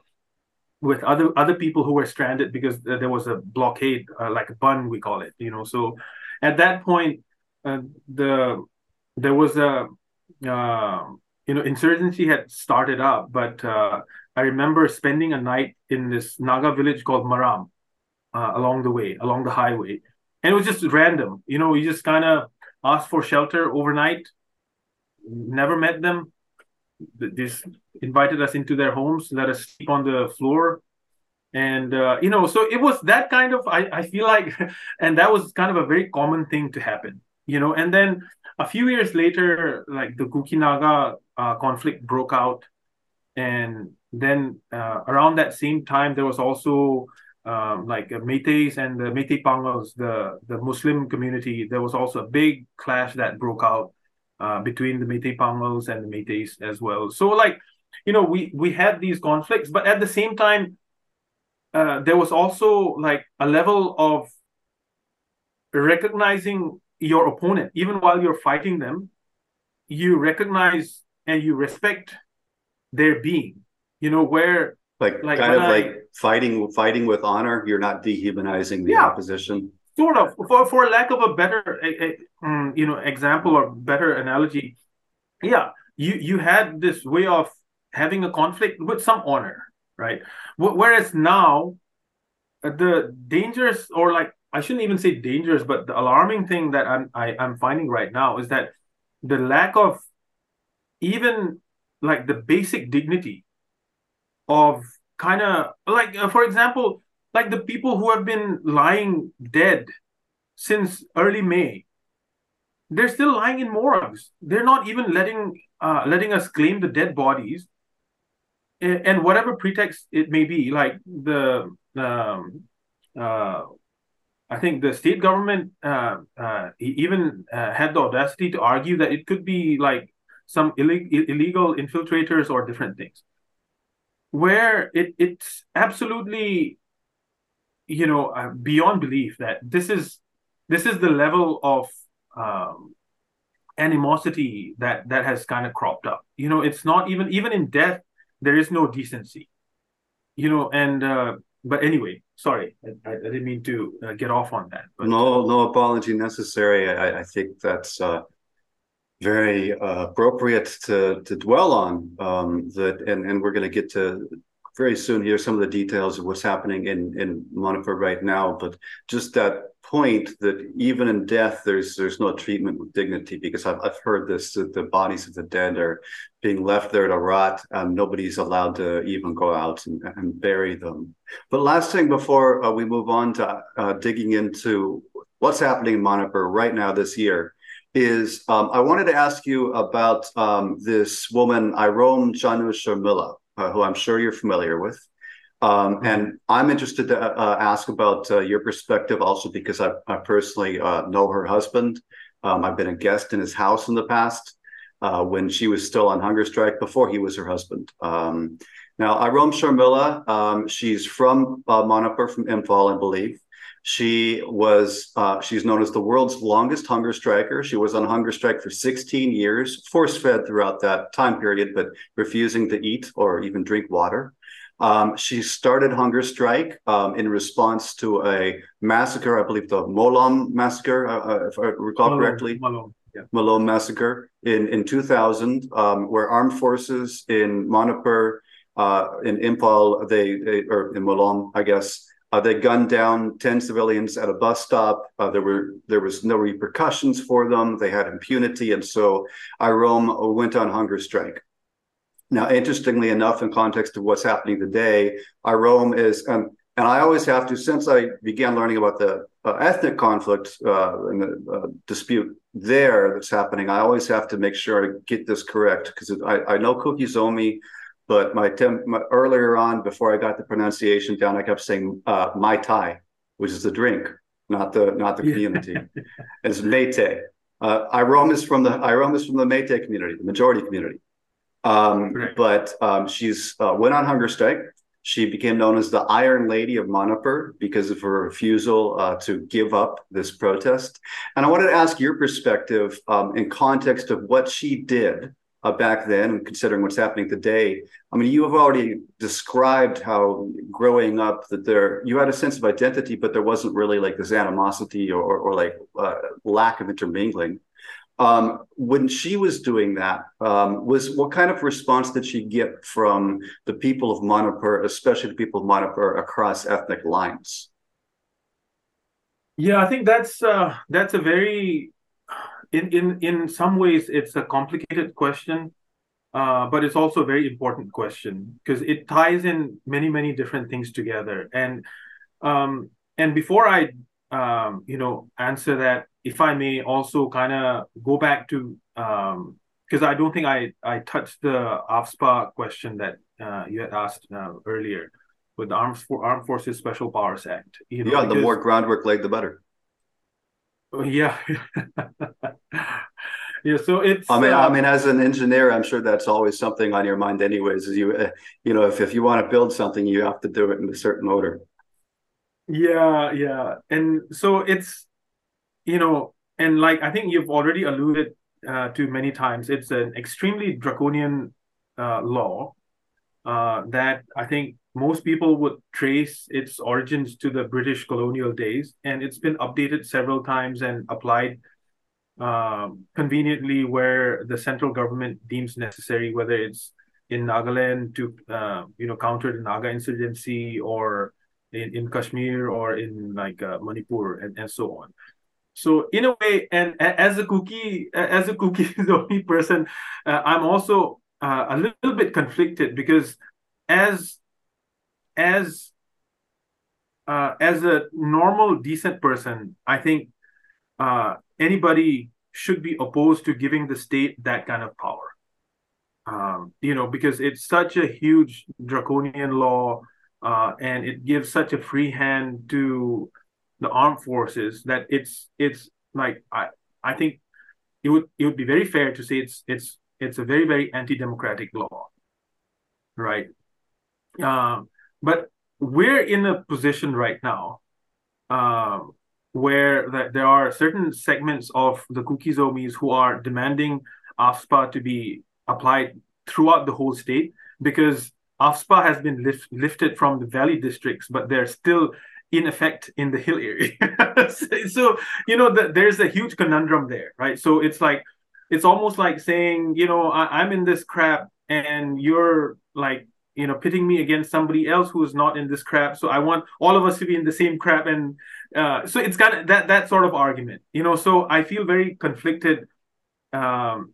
with other other people who were stranded because there was a blockade, uh, like a bandh we call it. You know, so at that point, uh, the there was a uh, you know insurgency had started up, but uh, I remember spending a night in this Naga village called Maram along the way, along the highway, and it was just random. You know, we just kind of asked for shelter overnight. Never met them. Just invited us into their homes, let us sleep on the floor. And, uh, you know, so it was that kind of, I, I feel like, (laughs) and that was kind of a very common thing to happen, you know. And then a few years later, like the Kuki-Naga uh, conflict broke out. And then uh, around that same time, there was also um, like Meiteis and the Meitei Pangals, the, the Muslim community, there was also a big clash that broke out uh, between the Meitei Pangals and the Meiteis as well. So, like, you know, we we had these conflicts, but at the same time, uh, there was also like a level of recognizing your opponent, even while you're fighting them, you recognize and you respect their being. You know, where like, like kind of I, like fighting fighting with honor you're not dehumanizing the yeah, opposition. Sort of. For for lack of a better a, a, um, you know example or better analogy yeah you you had this way of having a conflict with some honor right? Whereas now uh, the dangerous or like i shouldn't even say dangerous but the alarming thing that i'm I, am i am finding right now is that the lack of even like the basic dignity of kind of like uh, for example like the people who have been lying dead since early may they're still lying in morgues. They're not even letting uh, letting us claim the dead bodies and, whatever pretext it may be like the um, uh, I think the state government uh, uh, even uh, had the audacity to argue that it could be like some Ill- illegal infiltrators or different things where it it's absolutely you know uh, beyond belief that this is this is the level of um, animosity that that has kind of cropped up. You know it's not even even in death there is no decency. You know and uh, but anyway sorry I, I didn't mean to uh, get off on that but, no no apology necessary. I, I think that's uh, very uh, appropriate to to dwell on um, that and and we're going to get to very soon hear some of the details of what's happening in in Manipur right now. But just that point that even in death, there's there's no treatment with dignity because I've I've heard this that the bodies of the dead are being left there to rot and nobody's allowed to even go out and, and bury them. But last thing before uh, we move on to uh, digging into what's happening in Manipur right now this year is um, I wanted to ask you about um, this woman, Irom Chanu Sharmila, uh, who I'm sure you're familiar with. Um, and I'm interested to uh, ask about uh, your perspective also because I, I personally uh, know her husband. Um, I've been a guest in his house in the past uh, when she was still on hunger strike before he was her husband. Um, now, Irom Sharmila, um, she's from uh, Manipur, from Imphal, I believe. She was uh, she's known as the world's longest hunger striker. She was on hunger strike for 16 years, force fed throughout that time period, but refusing to eat or even drink water. Um, she started hunger strike um, in response to a massacre, I believe the Molom massacre, uh, uh if I recall Malom, correctly. Malom, yeah. Malom massacre in, in 2000, um, where armed forces in Manipur, uh, in Imphal, they, they, or in Malom, I guess, uh, they gunned down 10 civilians at a bus stop. Uh, there were there was no repercussions for them. They had impunity. And so Irom went on hunger strike. Now, interestingly enough, in context of what's happening today, Irom is, um, and I always have to, since I began learning about the uh, ethnic conflict uh, and the uh, dispute there that's happening, I always have to make sure I get this correct because I, I know Kuki Zomi, but my, tem- my, earlier on, before I got the pronunciation down, I kept saying uh, Mai Tai, which is the drink, not the not the community. (laughs) it's Meitei. Uh, Irom is from the Irom is from the Meitei community, the majority community. Um, right. But um, she's uh, went on hunger strike. She became known as the Iron Lady of Manipur because of her refusal uh, to give up this protest. And I wanted to ask your perspective um, in context of what she did uh, back then, and considering what's happening today. I mean, you have already described how growing up that there you had a sense of identity, but there wasn't really like this animosity or, or, or like uh, lack of intermingling. Um, when she was doing that, um, was what kind of response did she get from the people of Manipur, especially the people of Manipur across ethnic lines? Yeah, I think that's uh, that's a very in in in some ways it's a complicated question, uh, but it's also a very important question because it ties in many many different things together. And um, and before I um, you know answer that, if I may also kind of go back to um because I don't think I I touched the AFSPA question that uh, you had asked uh, earlier with the Armed, For- Armed Forces Special Powers Act. You know, yeah, the more groundwork laid, the better. Oh, yeah. (laughs) yeah, so it's. I mean, uh, I mean, as an engineer, I'm sure that's always something on your mind, anyways. Is you, uh, you know, if if you want to build something, you have to do it in a certain order. Yeah, yeah, and so it's you know, and like I think you've already alluded uh, to many times, it's an extremely draconian uh, law uh, that I think most people would trace its origins to the British colonial days, and it's been updated several times and applied um, conveniently where the central government deems necessary, whether it's in Nagaland to uh, you know counter the Naga insurgency or in, in Kashmir or in like uh, Manipur and, and so on. So in a way, and as a Kuki, as a Kuki (laughs) the only person, uh, I'm also uh, a little bit conflicted because as as uh, as a normal decent person, I think uh, anybody should be opposed to giving the state that kind of power. Um, you know, because it's such a huge draconian law, uh, and it gives such a free hand to the armed forces that it's it's like I I think it would it would be very fair to say it's it's it's a very very anti-democratic law, right? Uh, but we're in a position right now uh, where that there are certain segments of the Kuki Zomis who are demanding AFSPA to be applied throughout the whole state because AFSPA has been lift, lifted from the valley districts, but they're still in effect in the hill area. (laughs) so you know the, there's a huge conundrum there, right? So it's like it's almost like saying, you know, I, am in this crap and you're like you know pitting me against somebody else who is not in this crap. So i want all of us to be in the same crap. And uh, so it's of that that sort of argument you know. So i feel very conflicted um,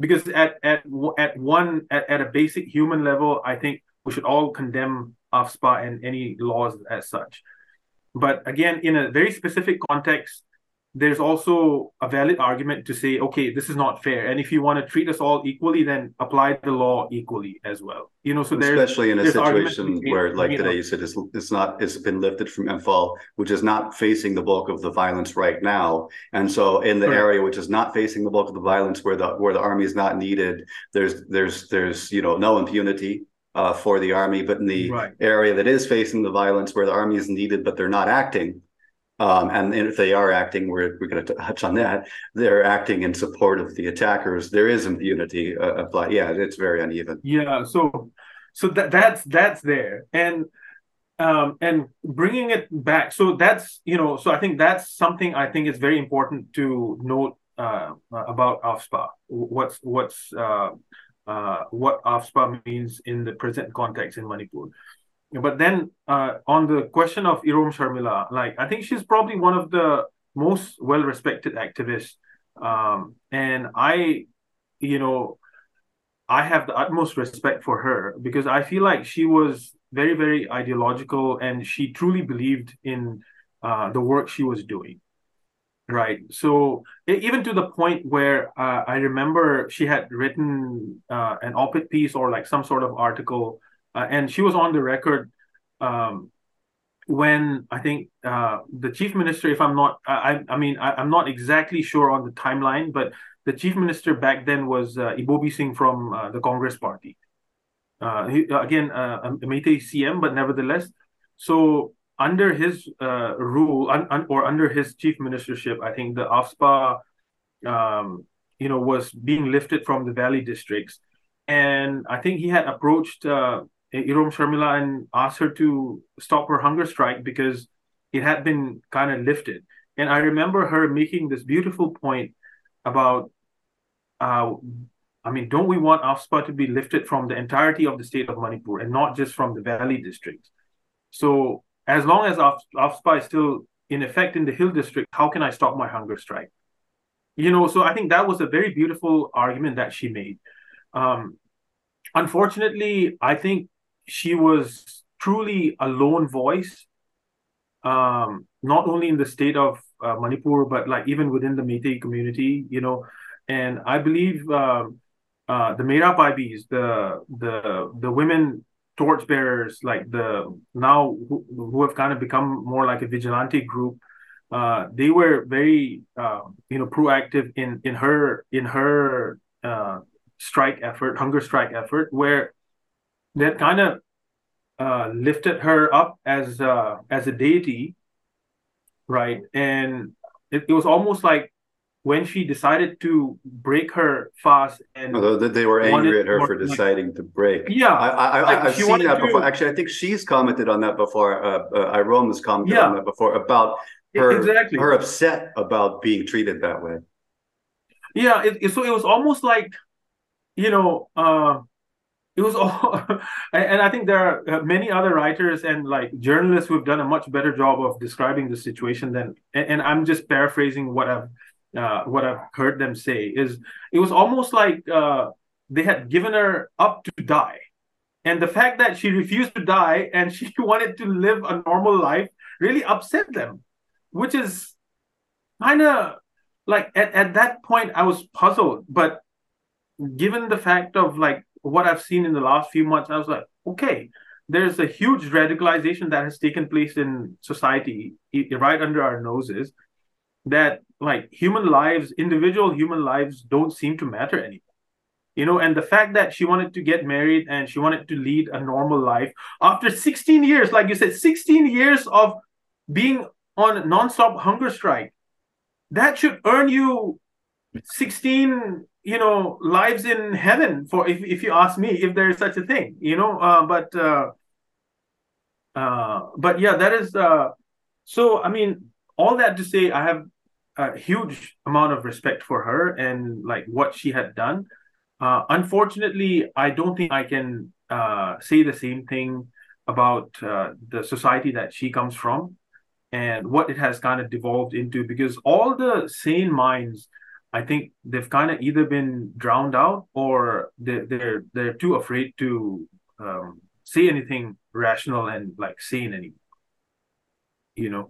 because at at at one at, at a basic human level i think we should all condemn afspa and any laws as such. But again in a very specific context there's also a valid argument to say, okay, this is not fair. And if you want to treat us all equally, then apply the law equally as well. You know, so there's especially in a situation where, like today, know, you said it's, it's not it's been lifted from Imphal, which is not facing the bulk of the violence right now. And so, in the right. area which is not facing the bulk of the violence, where the where the army is not needed, there's there's there's you know no impunity uh, for the army. But in the right. area that is facing the violence, where the army is needed but they're not acting um, and if they are acting, we're, we're going to touch on that. They're acting in support of the attackers. There is impunity uh, applied. Yeah, it's very uneven. Yeah, so so that that's that's there, and um, and bringing it back. So that's you know, so I think that's something I think is very important to note uh, about AFSPA. What's what's uh, uh, what AFSPA means in the present context in Manipur but then uh, on the question of Irom Sharmila, like I think she's probably one of the most well-respected activists, um, and I, you know, I have the utmost respect for her because I feel like she was very, very ideological, and she truly believed in uh, the work she was doing. Right. So even to the point where uh, I remember she had written uh, an op-ed piece or like some sort of article uh, and she was on the record um, when I think uh, the chief minister, if I'm not, I, I mean, I, am not exactly sure on the timeline, but the chief minister back then was uh, Ibobi Singh from uh, the Congress Party. Uh, he, again, uh, a Meitei CM, but nevertheless, so under his uh, rule un, un, or under his chief ministership, I think the AFSPA, um, you know, was being lifted from the valley districts, and I think he had approached uh, Irom Sharmila and asked her to stop her hunger strike because it had been kind of lifted. And I remember her making this beautiful point about, uh, I mean, don't we want AFSPA to be lifted from the entirety of the state of Manipur and not just from the valley districts? So as long as AFSPA is still in effect in the hill district, how can I stop my hunger strike? You know, so I think that was a very beautiful argument that she made. Um, unfortunately, I think she was truly a lone voice, um, not only in the state of uh, Manipur, but like even within the Meitei community, you know. And I believe um, uh, the Meira Paibis, the the the women torchbearers, like the now who, who have kind of become more like a vigilante group, uh, they were very uh, you know proactive in in her in her uh, strike effort, hunger strike effort, where that kind of uh, lifted her up as uh, as a deity, right? And it, it was almost like when she decided to break her fast and although they were angry at her for deciding like, to break. Yeah. I, like i've seen that to... before. Actually i think she's commented on that before uh, uh Irom has commented yeah. on that before about her exactly. her upset about being treated that way. Yeah it, it, so it was almost like you know uh it was all (laughs) and i think there are uh, many other writers and like journalists who have done a much better job of describing the situation than and, i'm just paraphrasing what i've uh, what i've heard them say is it was almost like uh, they had given her up to die. And the fact that she refused to die and she (laughs) wanted to live a normal life really upset them which is kind of like at, at that point i was puzzled. But given the fact of like what I've seen in the last few months, I was like, okay, there's a huge radicalization that has taken place in society right under our noses that like human lives individual human lives don't seem to matter anymore. You know and the fact that she wanted to get married and she wanted to lead a normal life after 16 years like you said 16 years of being on non-stop hunger strike that should earn you 16 you know lives in heaven for if, if you ask me if there is such a thing you know uh, but uh, uh, but yeah that is uh, so i mean all that to say i have a huge amount of respect for her and like what she had done. Uh, unfortunately, I don't think I can uh, say the same thing about uh, the society that she comes from and what it has kind of devolved into because all the sane minds i think they've kind of either been drowned out or they're they're, they're too afraid to um, say anything rational and like sane anymore you know?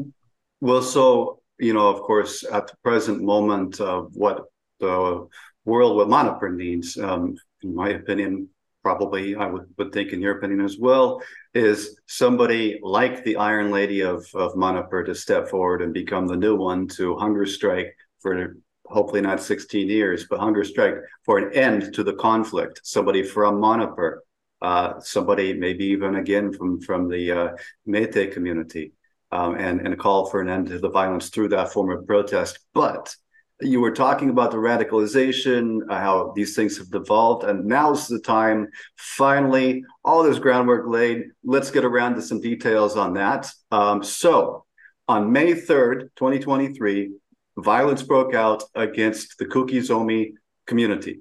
Well so you know of course at the present moment of what the world with Manipur needs um, in my opinion probably I would, would think in your opinion as well, is somebody like the Iron Lady of, of Manipur to step forward and become the new one to hunger strike for hopefully not 16 years, but hunger strike for an end to the conflict. Somebody from Manipur, uh, somebody maybe even again from, from the uh, community, um, and, and call for an end to the violence through that form of protest. But you were talking about the radicalization, uh, how these things have devolved, and now's the time. Finally, all this groundwork laid. Let's get around to some details on that. Um, so, on May 3rd, 2023, violence broke out against the Kuki Zomi community,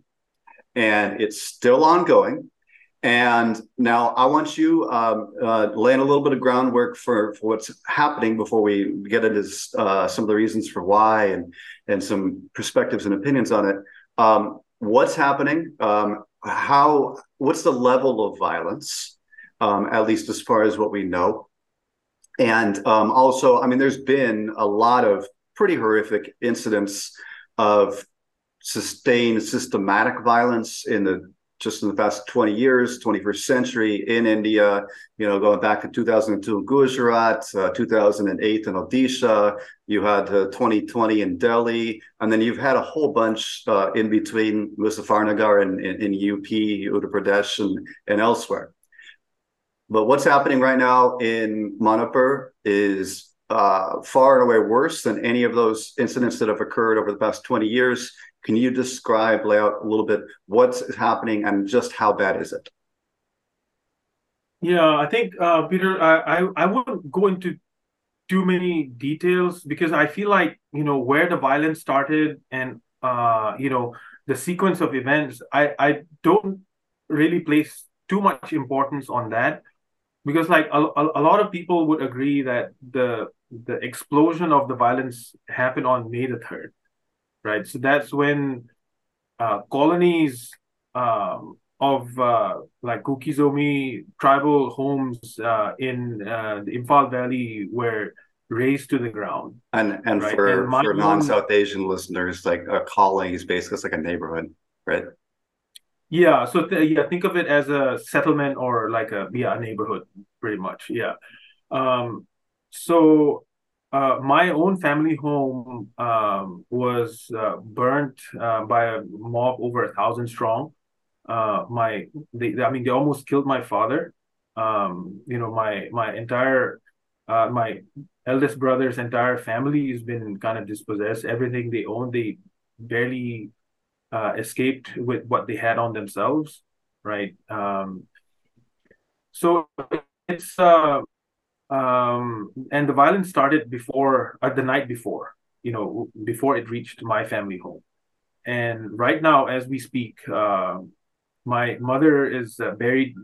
and it's still ongoing. And now I want you um, uh, laying a little bit of groundwork for, for what's happening before we get into uh, some of the reasons for why and and some perspectives and opinions on it. Um, what's happening? Um, how? What's the level of violence? Um, at least as far as what we know. And um, also, I mean, there's been a lot of pretty horrific incidents of sustained systematic violence in the just in the past 20 years, 21st century in India, you know, going back to 2002 in Gujarat, uh, 2008 in Odisha, you had uh, 2020 in Delhi, and then you've had a whole bunch uh, in between Muzaffarnagar and in, UP, Uttar Pradesh, and, and elsewhere. But what's happening right now in Manipur is uh, far and away worse than any of those incidents that have occurred over the past 20 years. Can you describe, lay out a little bit what's happening and just how bad is it? Yeah, I think uh, Peter, I, I I won't go into too many details because I feel like you know where the violence started and uh, you know the sequence of events. I I don't really place too much importance on that because like a, a, a lot of people would agree that the the explosion of the violence happened on May the third right? So that's when uh, colonies um, of uh, like Kuki Zomi tribal homes uh, in uh, the Imphal Valley were razed to the ground. And and right? for, and for non South Asian listeners, like a colony is basically like a neighborhood, right? Yeah. So th- yeah, think of it as a settlement or like a yeah a neighborhood, pretty much. Yeah. Um, so uh, my own family home um, was uh, burnt uh, by a mob over a thousand strong. Uh, my, they, I mean, they almost killed my father. Um, you know, my my entire, uh, my eldest brother's entire family has been kind of dispossessed. Everything they own, they barely uh, escaped with what they had on themselves, right? Um, so it's um, and the violence started before uh, the night before you know before it reached my family home and right now as we speak uh, my mother is uh, buried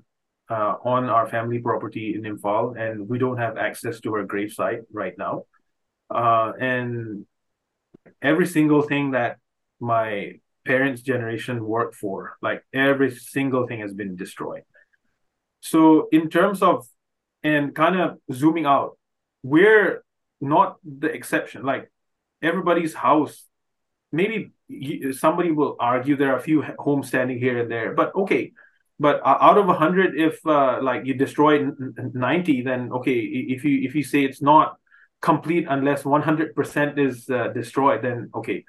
uh, on our family property in Imphal, and we don't have access to her gravesite right now. Uh, and every single thing that my parents' generation worked for, like every single thing has been destroyed. So, in terms of and kind of zooming out, we're not the exception. Like everybody's house, maybe somebody will argue there are a few homes standing here and there, but okay. But out of hundred, if uh, like you destroy ninety, then okay. If you if you say it's not complete unless one hundred percent is uh, destroyed, then okay.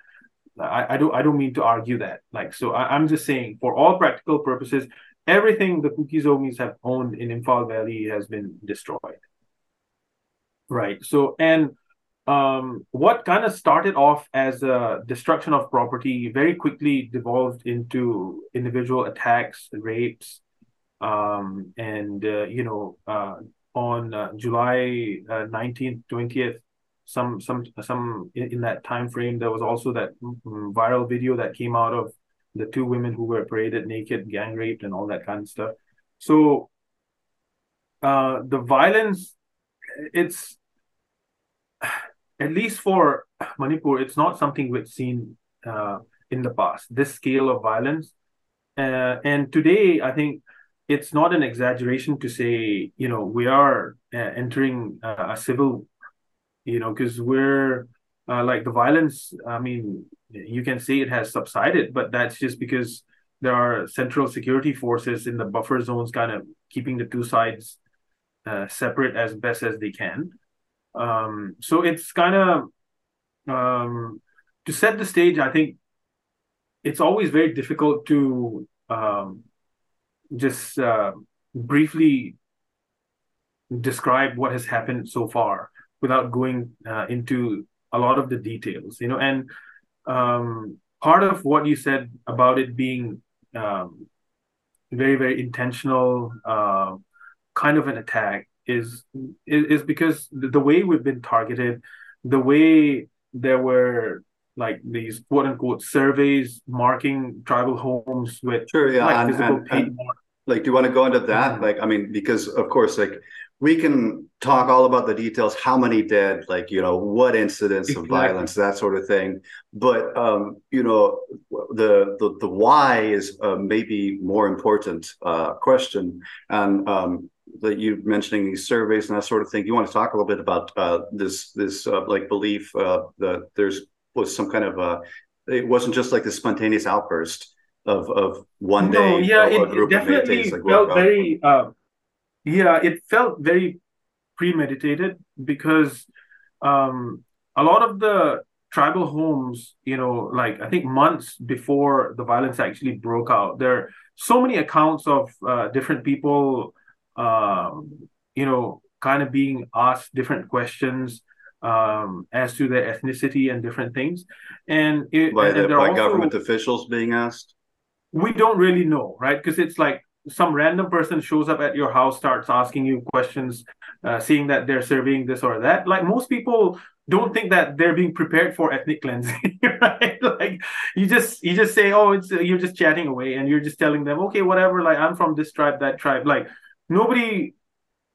I, I don't I don't mean to argue that. Like so, I, I'm just saying for all practical purposes, everything the Kuki Zomis have owned in Imphal Valley has been destroyed. Right. So, and um, what kind of started off as a destruction of property very quickly devolved into individual attacks, rapes, um, and uh, you know, uh, on uh, July uh, nineteenth, twentieth, some some some in, that time frame, there was also that mm, viral video that came out of the two women who were paraded naked, gang raped, and all that kind of stuff. So uh, the violence, it's at least for Manipur, it's not something we've seen uh, in the past. This scale of violence, uh, and today I think it's not an exaggeration to say you know we are uh, entering a civil, you know, because we're uh, like the violence. I mean, you can say it has subsided, but that's just because there are central security forces in the buffer zones, kind of keeping the two sides uh, separate as best as they can. Um, so it's kind of um, to set the stage. I think it's always very difficult to um, just uh, briefly describe what has happened so far without going uh, into a lot of the details. You know, and um, part of what you said about it being um, very very intentional uh, kind of an attack is is, is because the, way we've been targeted the way there were like these quote unquote surveys marking tribal homes with sure yeah like, and, and, and, like do you want to go into that mm-hmm. like i mean because of course like we can talk all about the details how many dead like you know what incidents of violence that sort of thing. But um you know the the, the why is uh, maybe more important uh question. And um that you mentioning these surveys and that sort of thing you want to talk a little bit about uh this this uh, like belief uh that there's was some kind of uh it wasn't just like the spontaneous outburst of of one no, day yeah it, it definitely like, felt very uh yeah, it felt very premeditated because um, a lot of the tribal homes, you know, like I think months before the violence actually broke out, there are so many accounts of uh, different people, um, you know, kind of being asked different questions um, as to their ethnicity and different things. And, it, by, and the, by also, government officials being asked? We don't really know, right? Because it's like some random person shows up at your house, starts asking you questions, uh, seeing that they're serving this or that. Like most people don't think that they're being prepared for ethnic cleansing, (laughs) right? like you just you just say, oh, it's you're just chatting away, and you're just telling them, okay, whatever. Like I'm from this tribe, that tribe. Like nobody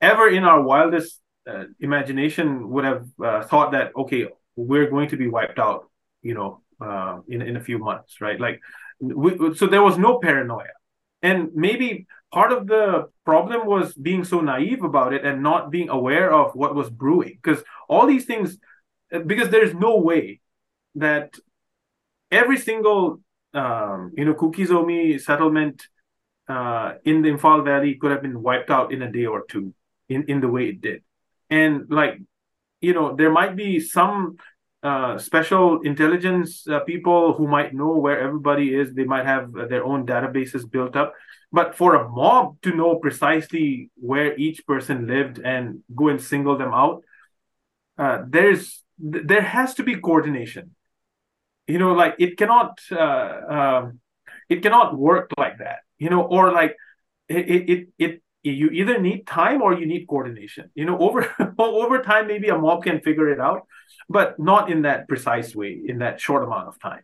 ever in our wildest uh, imagination would have uh, thought that okay, we're going to be wiped out, you know, uh, in in a few months, right? Like we, so there was no paranoia and maybe part of the problem was being so naive about it and not being aware of what was brewing. Because all these things, because there's no way that every single um, you know Kuki-Zomi settlement uh, in the Imphal Valley could have been wiped out in a day or two in, in the way it did. And like, you know, there might be some uh, special intelligence uh, people who might know where everybody is. They might have uh, their own databases built up. But for a mob to know precisely where each person lived and go and single them out, uh, there's there has to be coordination. You know, like it cannot uh, um, it cannot work like that. You know, or like it it it you either need time or you need coordination. You know (laughs) over over time maybe a mob can figure it out but not in that precise way in that short amount of time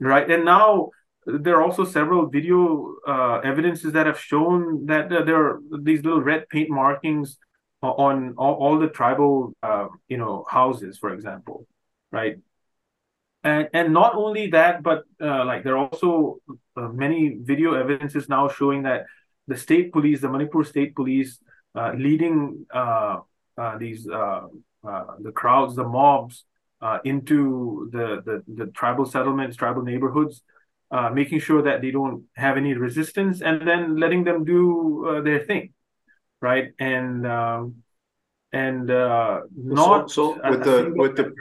right? And now there are also several video uh, evidences that have shown that uh, there are these little red paint markings on all, all the tribal uh, you know houses for example right? And and not only that but uh, like there are also uh, many video evidences now showing that the state police, the Manipur state police, uh, leading uh, uh, these uh, uh, the crowds, the mobs into the, the, the tribal settlements, tribal neighborhoods, making sure that they don't have any resistance, and then letting them do their thing, right? And um, and not so, so with the with the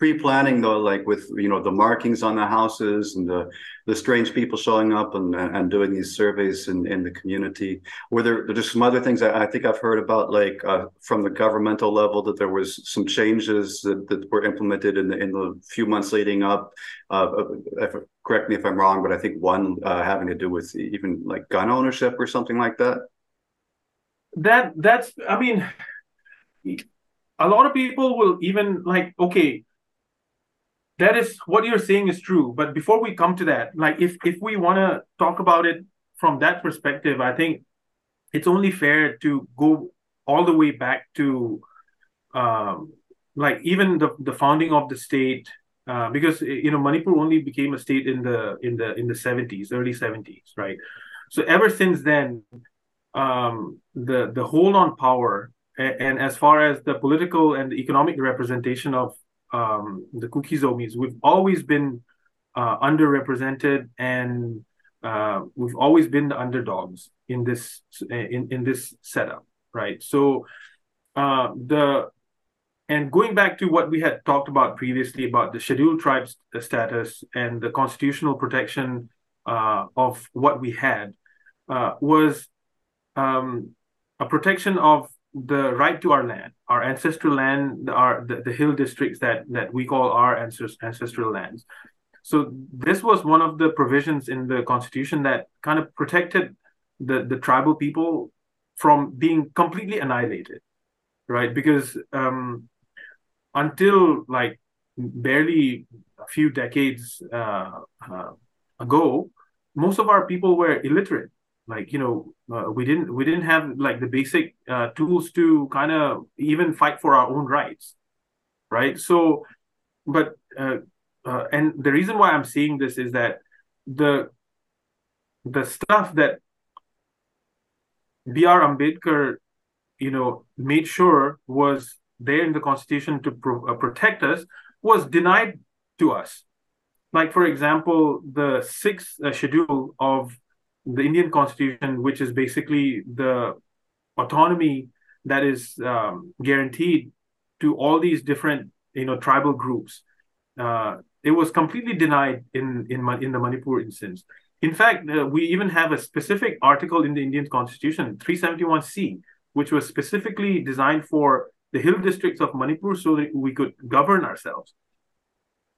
pre-planning though like with you know the markings on the houses and the the strange people showing up and and doing these surveys in in the community. Were there just some other things I, I think i've heard about like uh, from the governmental level that there was some changes that, that were implemented in the in the few months leading up. Uh, uh if, correct me if i'm wrong but i think one uh, having to do with even like gun ownership or something like that. That that's i mean a lot of people will even like okay that is what you're saying is true. But before we come to that, like if if we want to talk about it from that perspective, I think it's only fair to go all the way back to um, like even the, the founding of the state uh, because you know Manipur only became a state in the in the in the 70s early 70s right so ever since then um, the the hold on power and, and, as far as the political and the economic representation of um, the Kuki Zomis we've always been uh, underrepresented and uh, we've always been the underdogs in this in, in this setup right? So uh, the and going back to what we had talked about previously about the scheduled tribes status and the constitutional protection uh, of what we had uh, was um, a protection of the right to our land, our ancestral land, our the, the hill districts that that we call our ancestral lands. So this was one of the provisions in the constitution that kind of protected the the tribal people from being completely annihilated, right? Because um, until like barely a few decades uh, uh, ago, most of our people were illiterate. Like you know, uh, we didn't we didn't have like the basic uh, tools to kind of even fight for our own rights, right? So, but uh, uh, and the reason why I'm saying this is that the the stuff that B.R. Ambedkar, you know, made sure was there in the constitution to pro- uh, protect us was denied to us like for example the sixth uh, schedule of the indian constitution which is basically the autonomy that is um, guaranteed to all these different you know tribal groups uh, it was completely denied in in in the manipur instance in fact uh, we even have a specific article in the indian constitution 371c which was specifically designed for the hill districts of Manipur so that we could govern ourselves.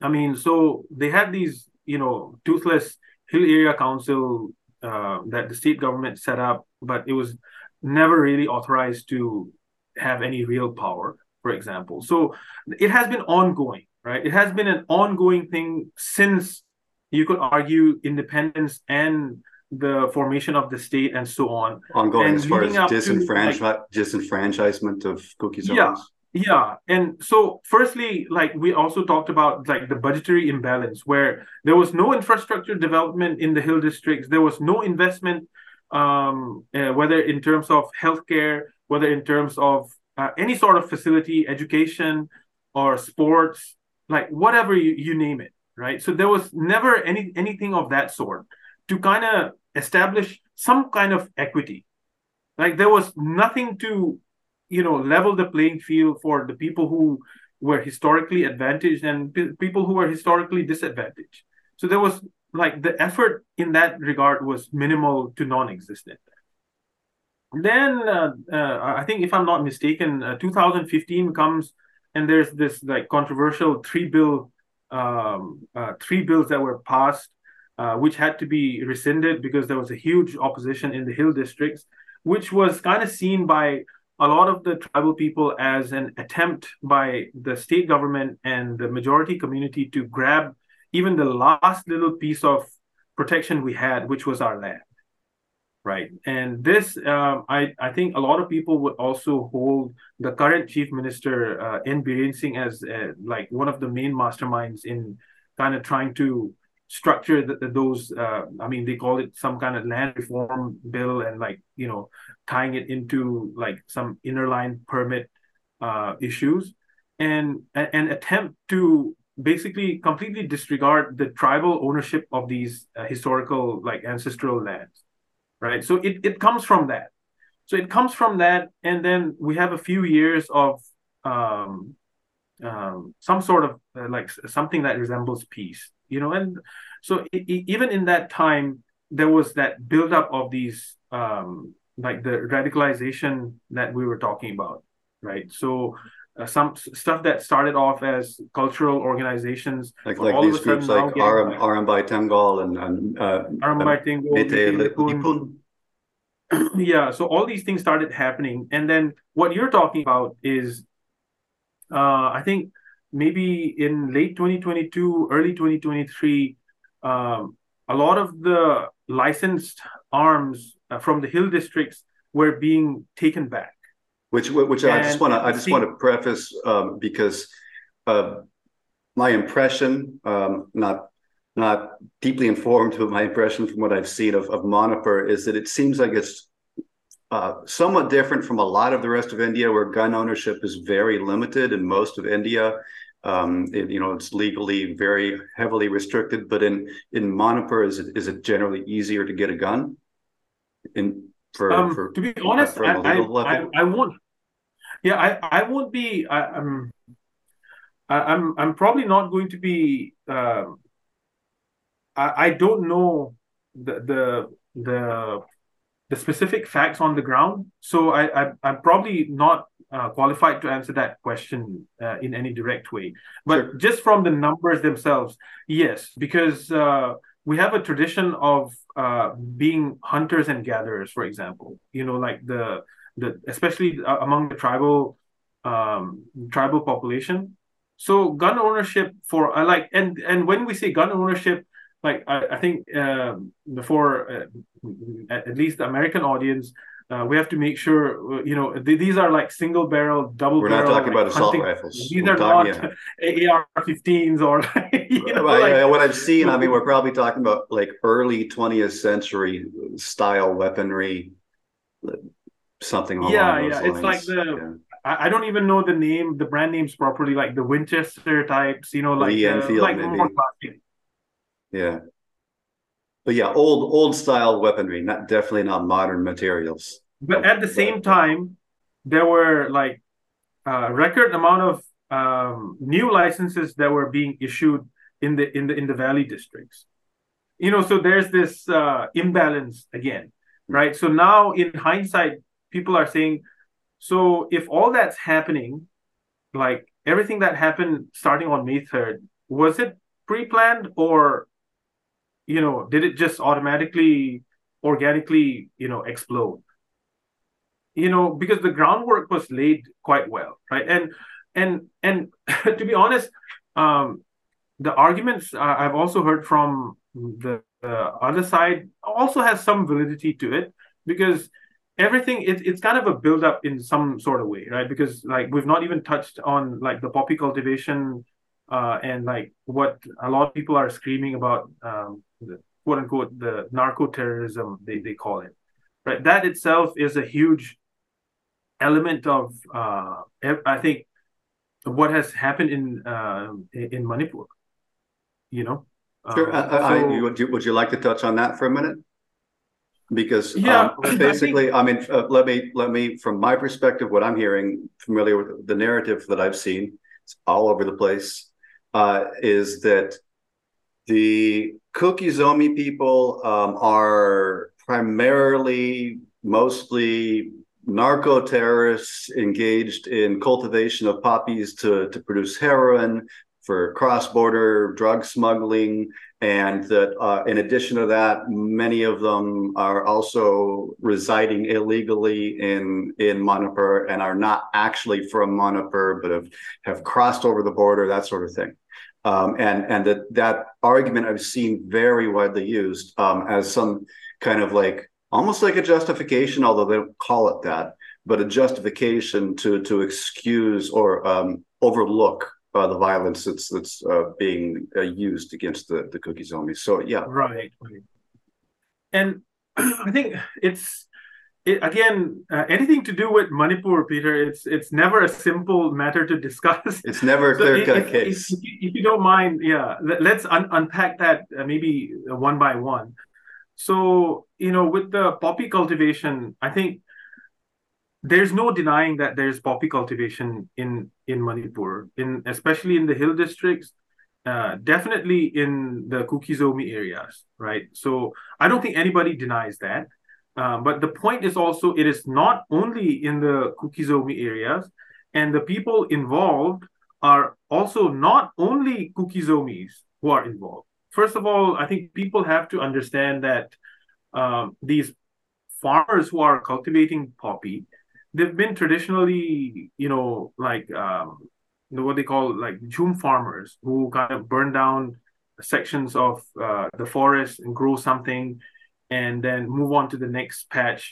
I mean, so they had these, you know, toothless hill area council uh, that the state government set up, but it was never really authorized to have any real power, for example. So it has been ongoing, right? It has been an ongoing thing since you could argue independence and the formation of the state and so on. Ongoing and as far as disenfranchise, like, disenfranchisement of Zomis. Yeah, yeah. And so firstly, like we also talked about like the budgetary imbalance where there was no infrastructure development in the hill districts. There was no investment, um, uh, whether in terms of healthcare, whether in terms of uh, any sort of facility, education or sports, like whatever you, you name it, right? So there was never any anything of that sort to kind of establish some kind of equity. Like there was nothing to, you know, level the playing field for the people who were historically advantaged and p- people who were historically disadvantaged. So there was like the effort in that regard was minimal to non-existent. Then uh, uh, I think, if I'm not mistaken, uh, 2015 comes and there's this like controversial three bill, um, uh, three bills that were passed uh, which had to be rescinded because there was a huge opposition in the hill districts, which was kind of seen by a lot of the tribal people as an attempt by the state government and the majority community to grab even the last little piece of protection we had, which was our land. Right. And this, uh, I, I think a lot of people would also hold the current chief minister, uh, N. Biren Singh, as uh, like one of the main masterminds in kind of trying to structure that those uh, i mean they call it some kind of land reform bill and like you know tying it into like some inner line permit uh, issues and an attempt to basically completely disregard the tribal ownership of these uh, historical like ancestral lands right? So it, it comes from that. So it comes from that and then we have a few years of um, um, some sort of uh, like something that resembles peace you know and so it, it, even in that time there was that buildup of these um, like the radicalization that we were talking about right so uh, some stuff that started off as cultural organizations like like these groups like Aram, Arambai Tenggol and, and uh, Arambai Tenggol yeah so all these things started happening and then what you're talking about is uh, I think maybe in late 2022, early 2023, um, a lot of the licensed arms uh, from the hill districts were being taken back. Which, which and I just want to, I just want to preface um, because uh, my impression, um, not not deeply informed, but my impression from what I've seen of, of Manipur is that it seems like it's uh, somewhat different from a lot of the rest of India, where gun ownership is very limited in most of India. Um, it, you know, it's legally very heavily restricted. But in in Manipur, is it is it generally easier to get a gun? In for, um, for to be honest, I, I, I, I, won't. Yeah, I I won't be. I, I'm I'm I'm probably not going to be. Uh, I I don't know the the the the specific facts on the ground, so I, I I'm probably not uh, qualified to answer that question uh, in any direct way. But sure. just from the numbers themselves, yes, because uh, we have a tradition of uh, being hunters and gatherers, for example. You know, like the the especially uh, among the tribal um, tribal population. So gun ownership for I like and and when we say gun ownership, like I, I think uh, before uh, at least the American audience, uh, we have to make sure uh, you know th- these are like single barrel, double. Barrel. We're barrel, not talking like about assault rifles. These we're are talking, not yeah. AR-15s or. (laughs) you know, like, what I've seen, I mean, we're probably talking about like early 20th century style weaponry, something along yeah, those yeah. lines. It's like the. Yeah. I, don't even know the name, the brand names properly, like the Winchester types, you know, like the Enfield, uh, like maybe. Yeah. But yeah, old old style weaponry, not definitely not modern materials. But at the same time, there were like a record amount of um, new licenses that were being issued in the in the in the valley districts. You know, so there's this uh, imbalance again, right? So now, in hindsight, people are saying, so if all that's happening, like everything that happened starting on May third, was it pre-planned or you know, did it just automatically, organically, you know, explode? You know, because the groundwork was laid quite well, right? And and and (laughs) to be honest, um, the arguments I've also heard from the, the other side also has some validity to it because everything it, it's kind of a build up in some sort of way right because like we've not even touched on like the poppy cultivation uh, and like what a lot of people are screaming about um, the quote unquote the narco terrorism they, they call it. Right? That itself is a huge element of uh, i think what has happened in uh, in manipur you know? Sure. Uh, I, so, I, would, you, would you like to touch on that for a minute? Because yeah, um, basically I, think... I mean uh, let me let me from my perspective what i'm hearing familiar with the narrative that i've seen it's all over the place uh, is that the Kuki Zomi people um, are primarily, mostly narco terrorists engaged in cultivation of poppies to, to produce heroin for cross-border drug smuggling and that uh, in addition to that many of them are also residing illegally in in manipur and are not actually from manipur but have have crossed over the border that sort of thing um, and and that that argument I've seen very widely used um, as some kind of like almost like a justification, although they don't call it that, but a justification to to excuse or um, overlook uh, the violence that's that's uh, being uh, used against the the Kuki Zomi. So yeah, right. And (clears throat) I think it's it, again, uh, anything to do with Manipur, Peter, it's it's never a simple matter to (laughs) discuss. It's never a clear cut case. If, if, you don't mind, yeah, let, us un- unpack that uh, maybe one by one. So, you know, with the poppy cultivation, I think there's no denying that there's poppy cultivation in in Manipur, in especially in the hill districts, uh, definitely in the Kuki Zomi areas, right? So I don't think anybody denies that. Um, but the point is also it is not only in the Kuki Zomi areas, and the people involved are also not only Kuki Zomis who are involved. First of all, I think people have to understand that um, these farmers who are cultivating poppy, they've been traditionally, you know, like um, what they call like jhum farmers who kind of burn down sections of uh, the forest and grow something and then move on to the next patch.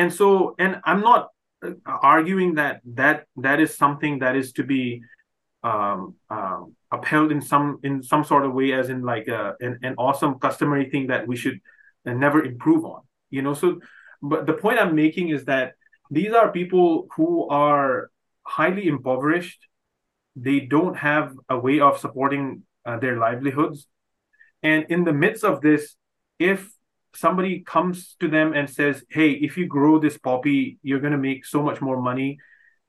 And so and i'm not uh, arguing that that that is something that is to be um, um, upheld in some in some sort of way as in like a, an, an awesome customary thing that we should never improve on you know? So but the point i'm making is that these are people who are highly impoverished. They don't have a way of supporting uh, their livelihoods. And in the midst of this if somebody comes to them and says hey if you grow this poppy you're going to make so much more money.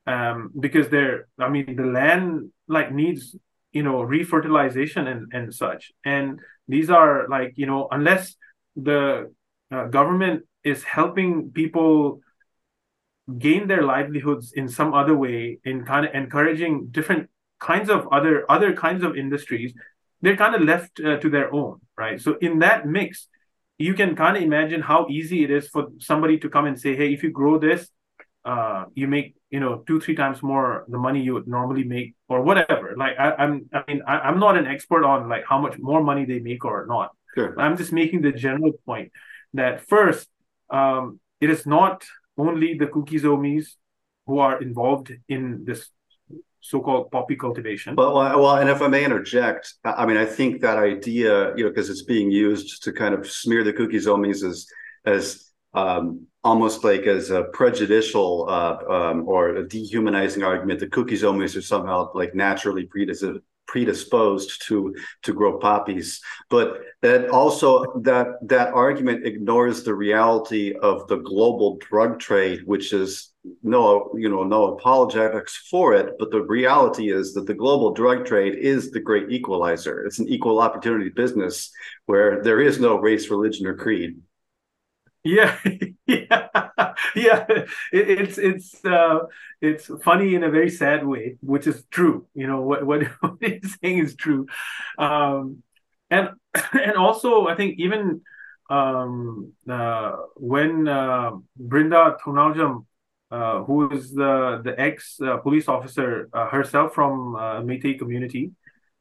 Um, because they're i mean the land like needs you know refertilization and and such. And these are like you know unless the uh, government is helping people gain their livelihoods in some other way in kind of encouraging different kinds of other other kinds of industries they're kind of left uh, to their own right? So in that mix you can kind of imagine how easy it is for somebody to come and say hey if you grow this uh, you make you know two three times more the money you would normally make or whatever like I, am i mean I, am not an expert on like how much more money they make or not sure. i'm just making the general point that first um, it is not only the Kuki Zomis who are involved in this so-called poppy cultivation. Well, well, and if I may interject, I mean, I think that idea, you know, because it's being used to kind of smear the Kuki Zomis as as um, almost like as a prejudicial uh, um, or a dehumanizing argument The that Kuki Zomis are somehow like naturally predisposed to to grow poppies but that also that that argument ignores the reality of the global drug trade which is no you know no apologetics for it but the reality is that the global drug trade is the great equalizer. It's an equal opportunity business where there is no race religion or creed. Yeah, (laughs) yeah, yeah. It, it's it's uh, it's funny in a very sad way, which is true. You know what what, (laughs) he's saying is true, um, and (coughs) and also I think even um, uh, when uh, Brinda Thounaojam, uh, who is the the ex uh, police officer uh, herself from uh, Meitei community,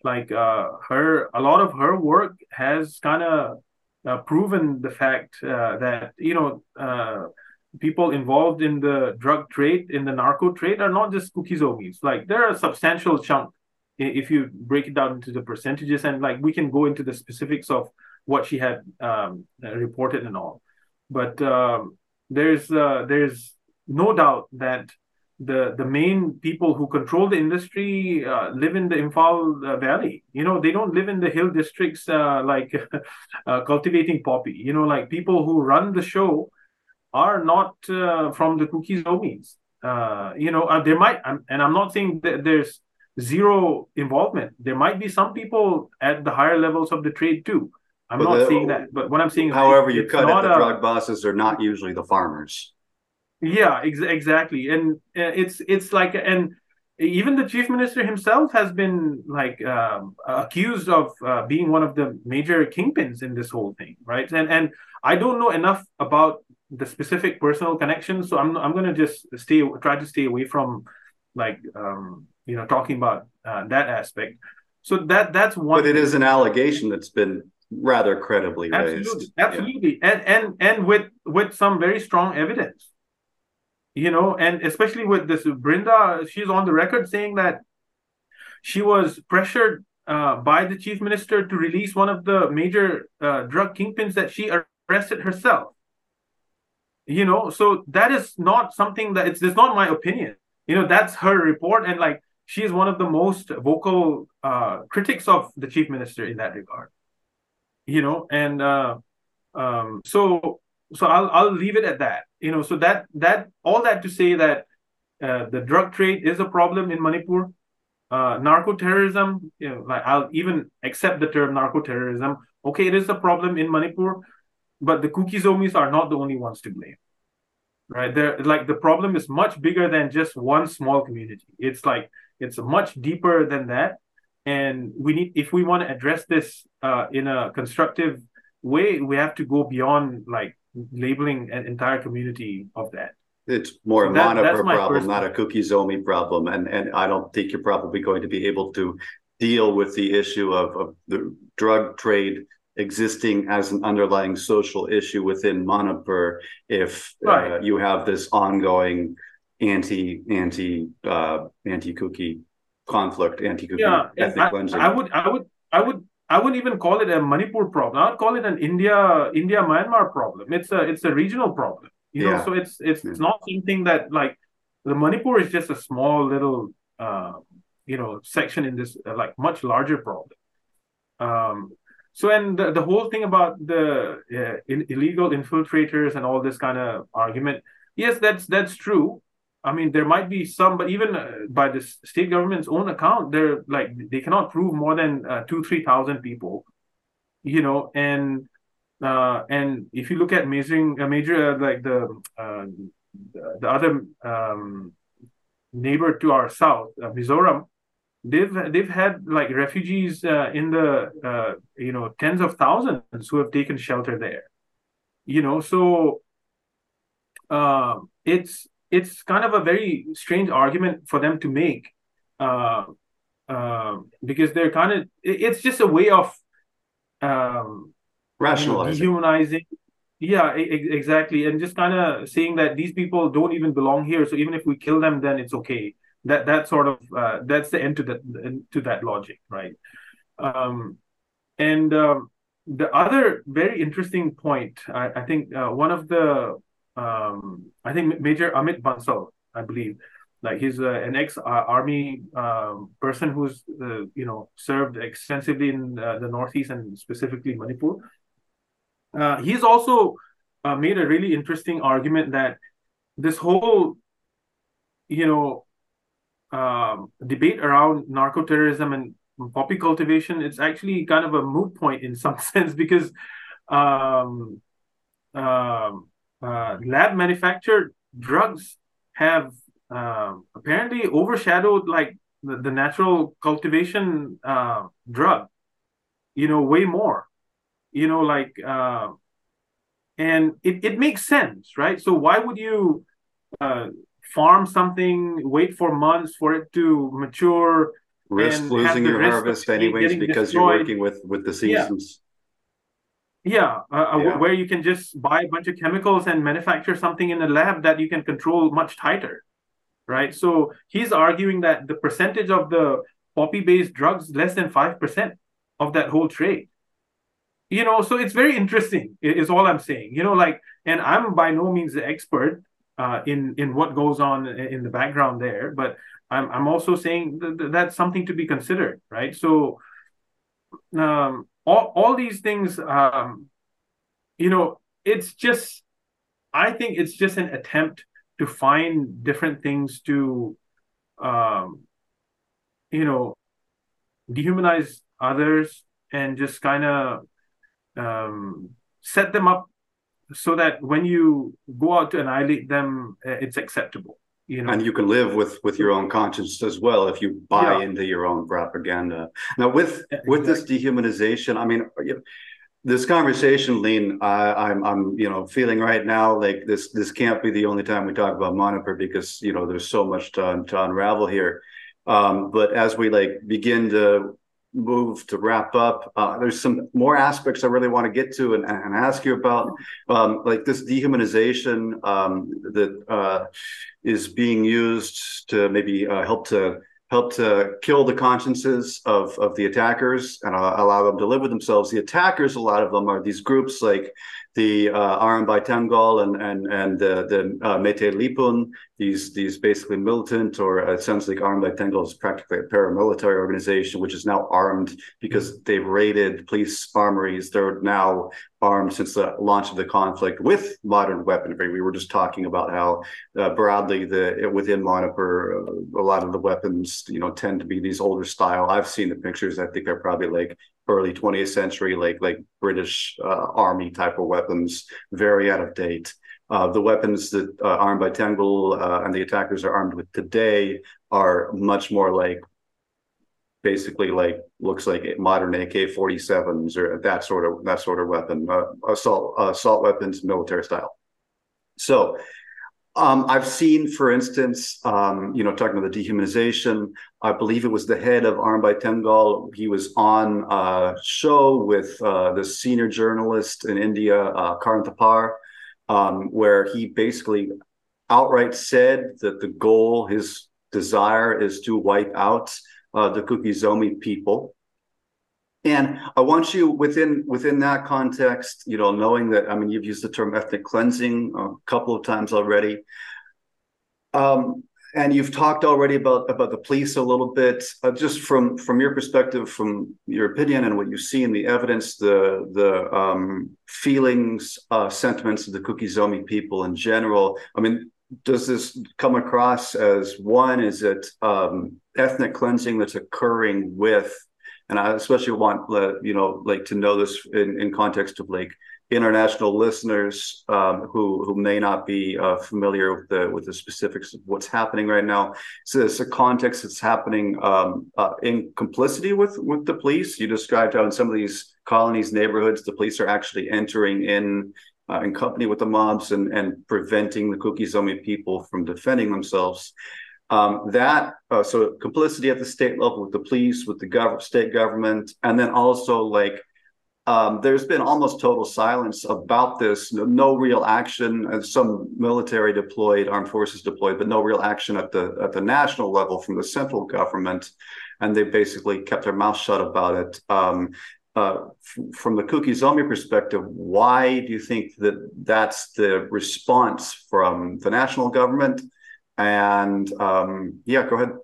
like uh, her a lot of her work has kind of uh, proven the fact uh, that you know people involved in the drug trade in the narco trade are not just Kuki Zomis. Like there are a substantial chunk if you break it down into the percentages, and like we can go into the specifics of what she had um, reported and all. But um, there's there's no doubt that the the main people who control the industry uh, live in the Imphal uh, Valley. You know, they don't live in the hill districts uh, like (laughs) uh, cultivating poppy. You know, like people who run the show are not uh, from the Kuki Zomis. Uh, you know, there might, and I'm not saying that there's zero involvement. There might be some people at the higher levels of the trade too. I'm but not the, saying that, but what I'm saying, however, you cut it, the drug bosses are not usually the farmers. Yeah, ex- exactly, and uh, it's it's like and even the chief minister himself has been like um, accused of uh, being one of the major kingpins in this whole thing, right? And and I don't know enough about the specific personal connections, so I'm I'm gonna just stay try to stay away from like um, you know talking about uh, that aspect. So that that's one. But it is an allegation that's been rather credibly absolutely, raised. Absolutely, yeah. and and and with with some very strong evidence you know, and especially with this Brinda, she's on the record saying that she was pressured uh, by the chief minister to release one of the major uh, drug kingpins that she arrested herself. You know, so that is not something that it's, it's not my opinion. You know, that's her report, and like she is one of the most vocal uh, critics of the chief minister in that regard. You know, and uh, um, so so I'll I'll leave it at that. You know, so that that all that to say that uh, the drug trade is a problem in Manipur. Uh, narco terrorism, you know, like I'll even accept the term narco terrorism. Okay, it is a problem in Manipur, but the Kuki Zomis are not the only ones to blame. Right? They're like the problem is much bigger than just one small community. It's like it's much deeper than that. And we need if we want to address this uh, in a constructive way, we have to go beyond like labeling an entire community of that. it's more so a that, Manipur problem, not a Kuki Zomi problem, and and I don't think you're probably going to be able to deal with the issue of, of the drug trade existing as an underlying social issue within Manipur if uh, right. uh, you have this ongoing anti anti uh, anti Kuki conflict, anti Kuki yeah, ethnic I, cleansing. I would I would I would I wouldn't even call it a Manipur problem. I'd call it an India India Myanmar problem. It's a it's a regional problem. You know, so it's it's yeah. it's not something that like the Manipur is just a small little uh, you know section in this uh, like much larger problem. Um, so and the, the whole thing about the uh, in, illegal infiltrators and all this kind of argument, yes, that's that's true. I mean, there might be some, but even uh, by the state government's own account, they're like they cannot prove more than uh, two, three thousand people, you know. And uh, and if you look at measuring a major uh, like the uh, the other um, neighbor to our south, uh, Mizoram, they've they've had like refugees in the you know tens of thousands who have taken shelter there, you know. So it's it's kind of a very strange argument for them to make uh, uh, because they're kind of it, it's just a way of um, rationalizing. dehumanizing. Yeah exactly. And just kind of saying that these people don't even belong here. So even if we kill them then it's okay. That that sort of uh, that's the end to that to that logic right? Um, and um, the other very interesting point i, I think uh, one of the um, I think Major Amit Bansal, I believe, like he's uh, an ex-army um, person who's uh, you know served extensively in uh, the northeast and specifically Manipur. Uh, he's also uh, made a really interesting argument that this whole you know um, debate around narco-terrorism and poppy cultivation it's actually kind of a moot point in some (laughs) sense because um, um, uh, lab manufactured drugs have um, apparently overshadowed like the, the natural cultivation uh, drug you know way more you know like uh, and it, it makes sense right? So why would you uh, farm something wait for months for it to mature risk losing your harvest anyways because destroyed. you're working with with the seasons yeah, uh, uh yeah, where you can just buy a bunch of chemicals and manufacture something in a lab that you can control much tighter, right? So he's arguing that the percentage of the poppy-based drugs less than five percent of that whole trade. You know, so it's very interesting. Is all I'm saying. You know, like, and I'm by no means the expert uh, in in what goes on in the background there, but I'm I'm also saying that that's something to be considered, right? So. Um, all, all these things um, you know it's just i think it's just an attempt to find different things to um, you know dehumanize others and just kind of um, set them up so that when you go out to annihilate them uh, it's acceptable you know and you can live with with your own conscience as well if you buy yeah. into your own propaganda now with exactly. with this dehumanization i mean this conversation Lien I, i'm i'm you know feeling right now like this this can't be the only time we talk about Manipur because you know there's so much to, to unravel here um, but as we like begin to move to wrap up, uh, there's some more aspects I really want to get to and, and ask you about, um, like this dehumanization um, that uh, is being used to maybe uh, help to help to kill the consciences of of the attackers and uh, allow them to live with themselves. The attackers, a lot of them are these groups like the uh, Arambai Tenggol and and and the the uh, Meitei Leepun, these these basically militant or uh, it sounds like Arambay Tengol is practically a paramilitary organization which is now armed because they've raided police armories. They're now armed since the launch of the conflict with modern weaponry. We were just talking about how uh, broadly the within Manipur, uh, a lot of the weapons you know tend to be these older style. I've seen the pictures. I think they're probably like early 20th century, like like British uh, army type of weapons, very out of date. Uh, the weapons that uh, Arambai Tenggol uh, and the attackers are armed with today are much more like basically like looks like modern AK-47s or that sort of that sort of weapon, uh, assault assault weapons, military style. So Um, I've seen, for instance, um, you know, talking about the dehumanization. I believe it was the head of Arambai Tenggol. He was on a show with uh, the senior journalist in India, uh, Karan Thapar, um, where he basically outright said that the goal, his desire, is to wipe out uh, the Kuki Zomi people. And I want you within within that context, you know, knowing that I mean you've used the term ethnic cleansing a couple of times already. Um, and you've talked already about about the police a little bit. Uh, just from from your perspective, from your opinion and what you see in the evidence, the the um, feelings, uh, sentiments of the Kuki Zomi people in general. I mean, does this come across as one? Is it um, ethnic cleansing that's occurring with and I especially want uh, you know like to know this in, in context of like international listeners um, who who may not be uh, familiar with the with the specifics of what's happening right now. So it's a context that's happening um, uh, in complicity with with the police. You described how in some of these colonies neighborhoods the police are actually entering in. Uh, in company with the mobs and, and preventing the Kuki Zomi people from defending themselves. Um, that uh, so complicity at the state level with the police, with the gov- state government, and then also like um, there's been almost total silence about this. No, no real action. Some military deployed, armed forces deployed, but no real action at the at the national level from the central government, and they basically kept their mouth shut about it. Um, uh, f- from the Kuki Zomi perspective, why do you think that that's the response from the national government? And um, yeah, go ahead.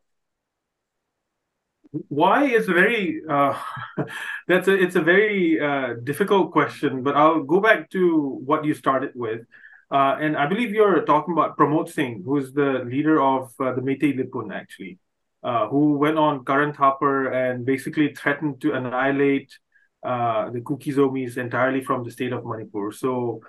Why is a very uh, (laughs) that's a it's a very uh, difficult question, but I'll go back to what you started with. Uh, and I believe you're talking about Pramot Singh, who's the leader of uh, the Meitei Leepun, actually, uh, who went on Karan Thapar and basically threatened to annihilate uh, the Kuki Zomis entirely from the state of Manipur. So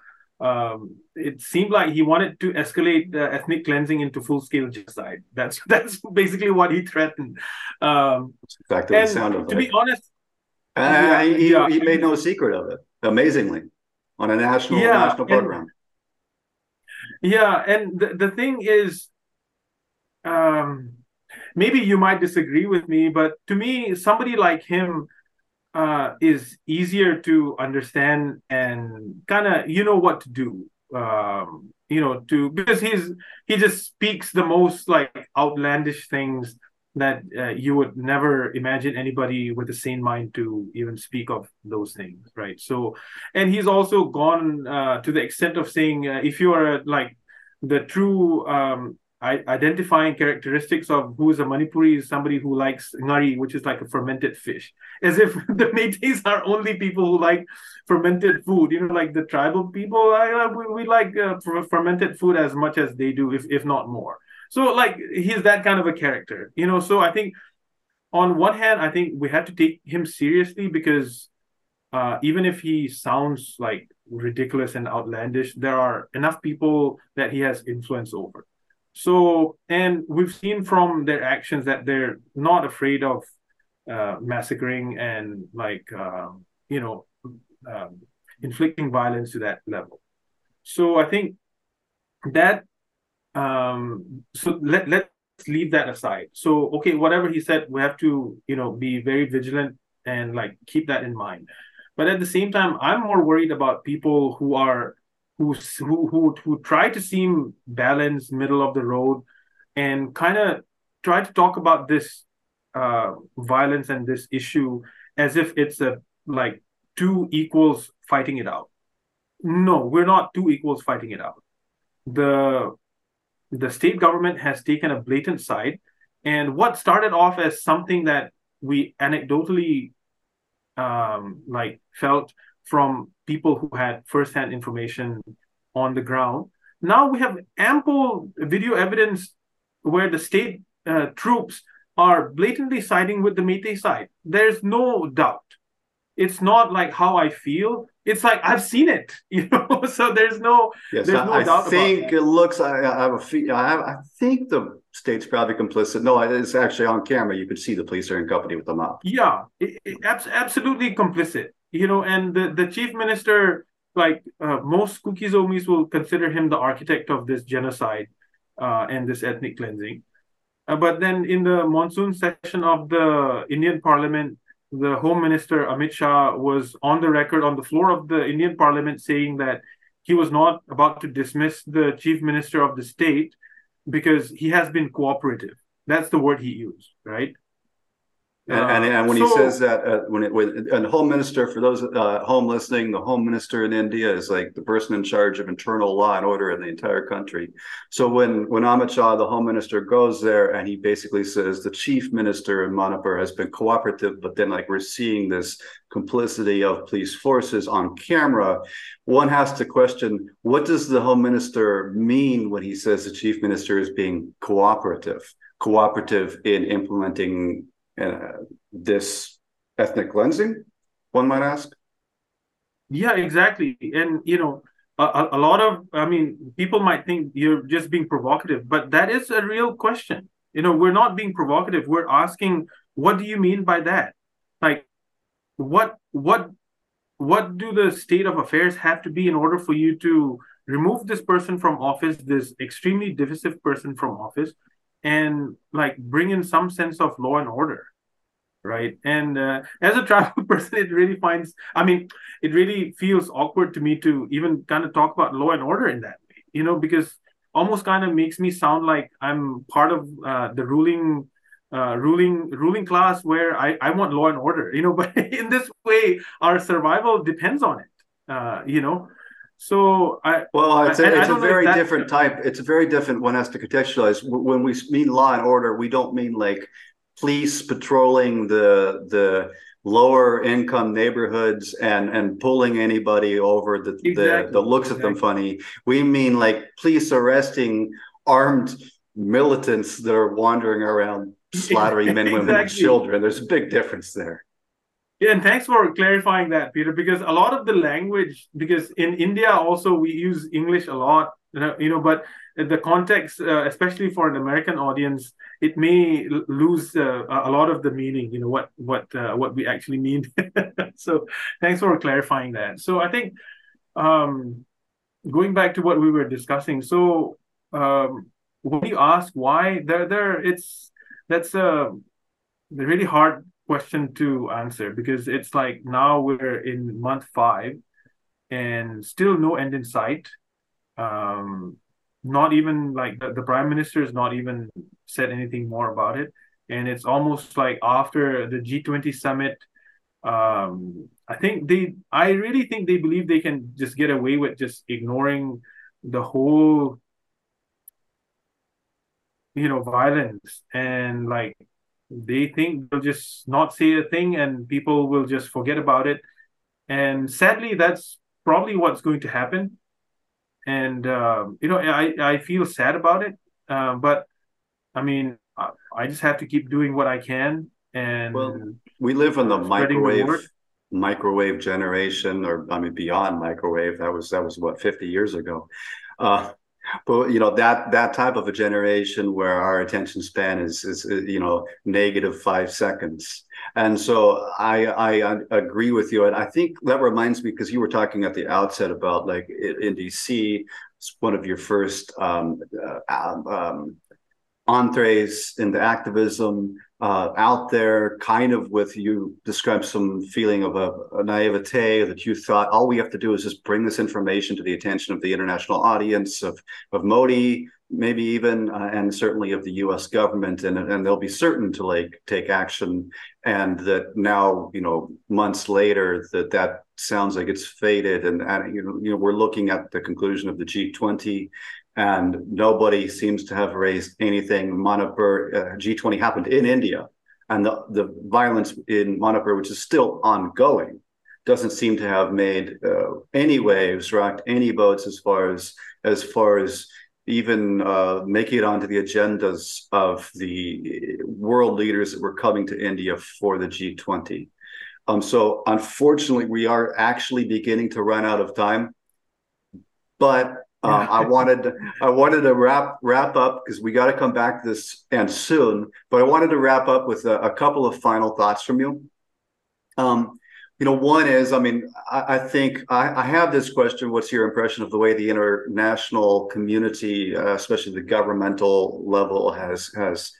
um, it seemed like he wanted to escalate uh, ethnic cleansing into full-scale genocide. That's (laughs) that's basically what he threatened. Um, exactly and sound of to be honest, uh, yeah, he, yeah. he made no secret of it. Amazingly, on a national yeah, national program. And, yeah, and the, the thing is, um, maybe you might disagree with me, but to me, somebody like him uh, is easier to understand and kind of you know what to do. Um, you know to because he's he just speaks the most like outlandish things that uh, you would never imagine anybody with a sane mind to even speak of those things right? So and he's also gone uh, to the extent of saying uh, if you are like the true um, identifying characteristics of who is a Manipuri is somebody who likes ngari, which is like a fermented fish, as if (laughs) the Meiteis are only people who like fermented food. You know, like the tribal people, I, we, we like uh, fermented food as much as they do, if if not more. So, like, he's that kind of a character, you know. So, I think on one hand, I think we have to take him seriously because uh, even if he sounds like ridiculous and outlandish, there are enough people that he has influence over. So, and we've seen from their actions that they're not afraid of uh, massacring and like uh, you know um, inflicting violence to that level. So I think that um, so let let's leave that aside. So okay, whatever he said, we have to you know be very vigilant and like keep that in mind. But at the same time, I'm more worried about people who are who who who, try to seem balanced, middle of the road, and kind of try to talk about this uh, violence and this issue as if it's a like two equals fighting it out. No, we're not two equals fighting it out. The the state government has taken a blatant side, and what started off as something that we anecdotally um, like felt from people who had firsthand information on the ground. Now we have ample video evidence where the state uh, troops are blatantly siding with the Meitei side. There's no doubt. It's not like how I feel. It's like I've seen it, (laughs) you know. so there's no, yes, there's no I, doubt. I think it looks. I, I have a. I, have, I think the state's probably complicit. No, it's actually on camera. You could see the police are in company with the mob. Yeah, it, it, absolutely complicit you know, and the, the chief minister like uh, most Zomis will consider him the architect of this genocide uh, and this ethnic cleansing. Uh, but then in the monsoon session of the Indian Parliament, the Home Minister Amit Shah was on the record on the floor of the Indian Parliament saying that he was not about to dismiss the Chief Minister of the state because he has been cooperative. That's the word he used, right? And, and, and, when so, he says that, uh, when it when and the home minister for those uh, home listening, the home minister in India is like the person in charge of internal law and order in the entire country. So when when Amit Shah, the home minister, goes there and he basically says the chief minister in Manipur has been cooperative, but then like we're seeing this complicity of police forces on camera, one has to question what does the home minister mean when he says the chief minister is being cooperative, cooperative in implementing uh, this ethnic cleansing, one might ask? Yeah, exactly. And, you know, a, a, lot of, I mean, people might think you're just being provocative, but that is a real question. You know, we're not being provocative. We're asking, what do you mean by that? Like, what, what, what do the state of affairs have to be in order for you to remove this person from office, this extremely divisive person from office, and like bring in some sense of law and order right? And uh, as a travel (laughs) person it really finds i mean it really feels awkward to me to even kind of talk about law and order in that way you know because almost kind of makes me sound like i'm part of uh, the ruling uh, ruling ruling class where I, I want law and order you know (laughs) but in this way our survival depends on it uh, you know so I well, it's a, it's a very different type. It's a very different. One has to contextualize when we mean law and order. We don't mean like police patrolling the the lower income neighborhoods and and pulling anybody over that exactly. the, the looks exactly. at them funny. We mean like police arresting armed militants that are wandering around slaughtering men, women, and children. There's a big difference there. Yeah, and thanks for clarifying that, Peter, because a lot of the language, because in India also we use English a lot, you know, but the context, uh, especially for an American audience, it may lose uh, a lot of the meaning, you know, what what uh, what we actually mean. (laughs) so thanks for clarifying that. So I think um, going back to what we were discussing, so um, when you ask why, there there it's that's a really hard question to answer because it's like now we're in month five and still no end in sight. Um not even like the, the prime minister has not even said anything more about it. And it's almost like after the g20 summit um i think they i really think they believe they can just get away with just ignoring the whole you know violence. And like they think they'll just not say a thing and people will just forget about it. And sadly, that's probably what's going to happen. And, uh, you know, I, I feel sad about it. Uh, but I mean, I, I, just have to keep doing what I can. And well, we live in the microwave the microwave generation, or I mean, beyond microwave. That was that was what fifty years ago. Uh, but you know that that type of a generation where our attention span is is you know negative five seconds. And so i i agree with you. And i think that reminds me because you were talking at the outset about like in dc one of your first um, uh, um, um entrees into activism uh, out there, kind of with you described some feeling of a, a, naivete that you thought all we have to do is just bring this information to the attention of the international audience of of Modi, maybe even uh, and certainly of the U.S. government, and and they'll be certain to like take action. And that now, you know, months later, that that sounds like it's faded, and, and you know, you know, we're looking at the conclusion of the G20 and nobody seems to have raised anything. Manipur uh, G20 happened in India, and the, the violence in Manipur, which is still ongoing, doesn't seem to have made uh, any waves, rocked any boats as far as as far as even uh, making it onto the agendas of the world leaders that were coming to India for the G20. Um, so unfortunately, we are actually beginning to run out of time. But um, I wanted to, I wanted to wrap wrap up because we got to come back to this and soon. But I wanted to wrap up with a, a couple of final thoughts from you. Um, you know, one is, I mean, I, I think I, I, have this question. What's your impression of the way the international community, uh, especially the governmental level, has has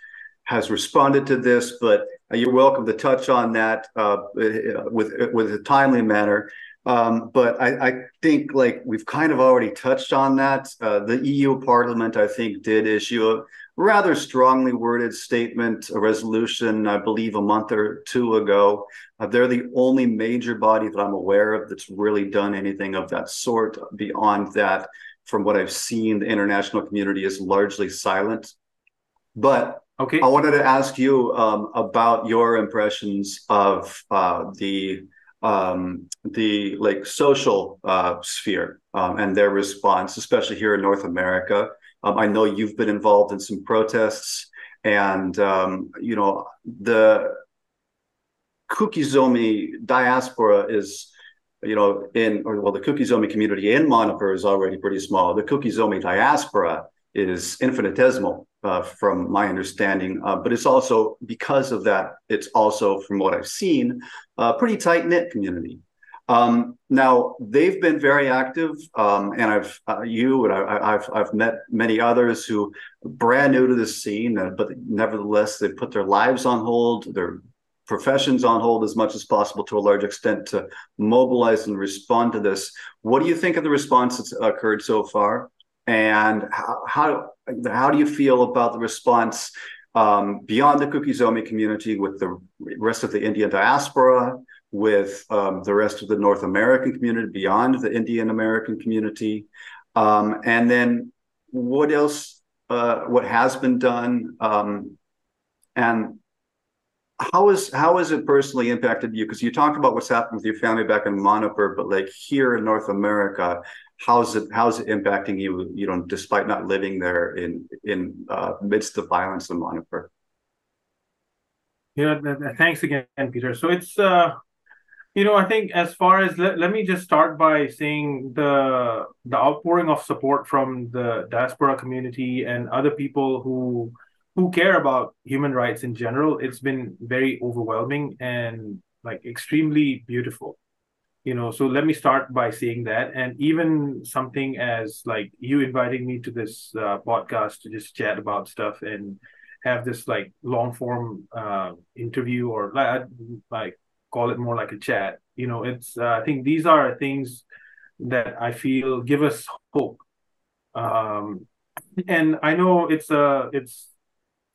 has responded to this? But you're welcome to touch on that uh, with with a timely manner. Um, but I, I, think like we've kind of already touched on that. Uh, the EU Parliament, I think, did issue a rather strongly worded statement, a resolution, I believe, a month or two ago. Uh, they're the only major body that I'm aware of that's really done anything of that sort. Beyond that, from what I've seen, the international community is largely silent. But okay, I wanted to ask you um, about your impressions of uh, the um, the like social uh, sphere um, and their response, especially here in North America. Um, I know you've been involved in some protests, and um, you know the Kuki Zomi diaspora is, you know, in or well, the Kuki Zomi community in Manipur is already pretty small. The Kuki Zomi diaspora is infinitesimal, uh, from my understanding, uh, but it's also because of that. It's also, from what I've seen, a pretty tight knit community. Um, now they've been very active, um, and I've uh, you and I, have I've met many others who brand new to this scene, uh, but nevertheless they put their lives on hold, their professions on hold as much as possible to a large extent to mobilize and respond to this. What do you think of the response that's occurred so far, and how how, how do you feel about the response? Um, beyond the Kuki Zomi community, with the rest of the Indian diaspora, with um, the rest of the North American community, beyond the Indian American community, um, and then what else? Uh, what has been done, um, and how is how has it personally impacted you? Because you talked about what's happened with your family back in Manipur, but like here in North America, how's it how's it impacting you? You know, despite not living there in in uh, midst of violence in Manipur. Yeah, thanks again, Peter. So it's uh, you know, I think as far as let, let me just start by saying the the outpouring of support from the diaspora community and other people who who care about human rights in general, it's been very overwhelming and like extremely beautiful. You know, so let me start by saying that, and even something as like you inviting me to this uh, podcast to just chat about stuff and have this like long form uh, interview or like like call it more like a chat. You know, it's uh, I think these are things that I feel give us hope. Um, and I know it's a uh, it's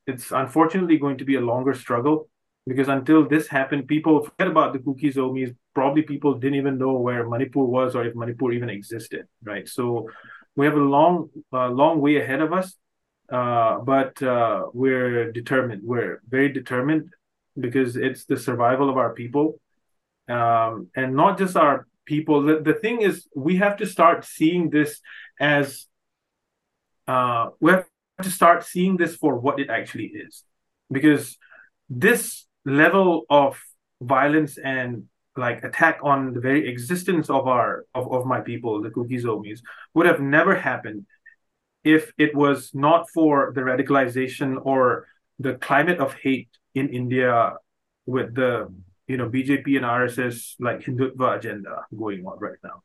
it's unfortunately going to be a longer struggle because until this happened, people forget about the Kuki Zomis. Probably people didn't even know where Manipur was or if Manipur even existed, right? So we have a long, uh, long way ahead of us, uh, but uh, we're determined. We're very determined because it's the survival of our people um, and not just our people the, the thing is we have to start seeing this as uh, we have to start seeing this for what it actually is because this level of violence and like attack on the very existence of our of, of my people the Kuki Zomis would have never happened if it was not for the radicalization or the climate of hate in India with the you know BJP and RSS like Hindutva agenda going on right now.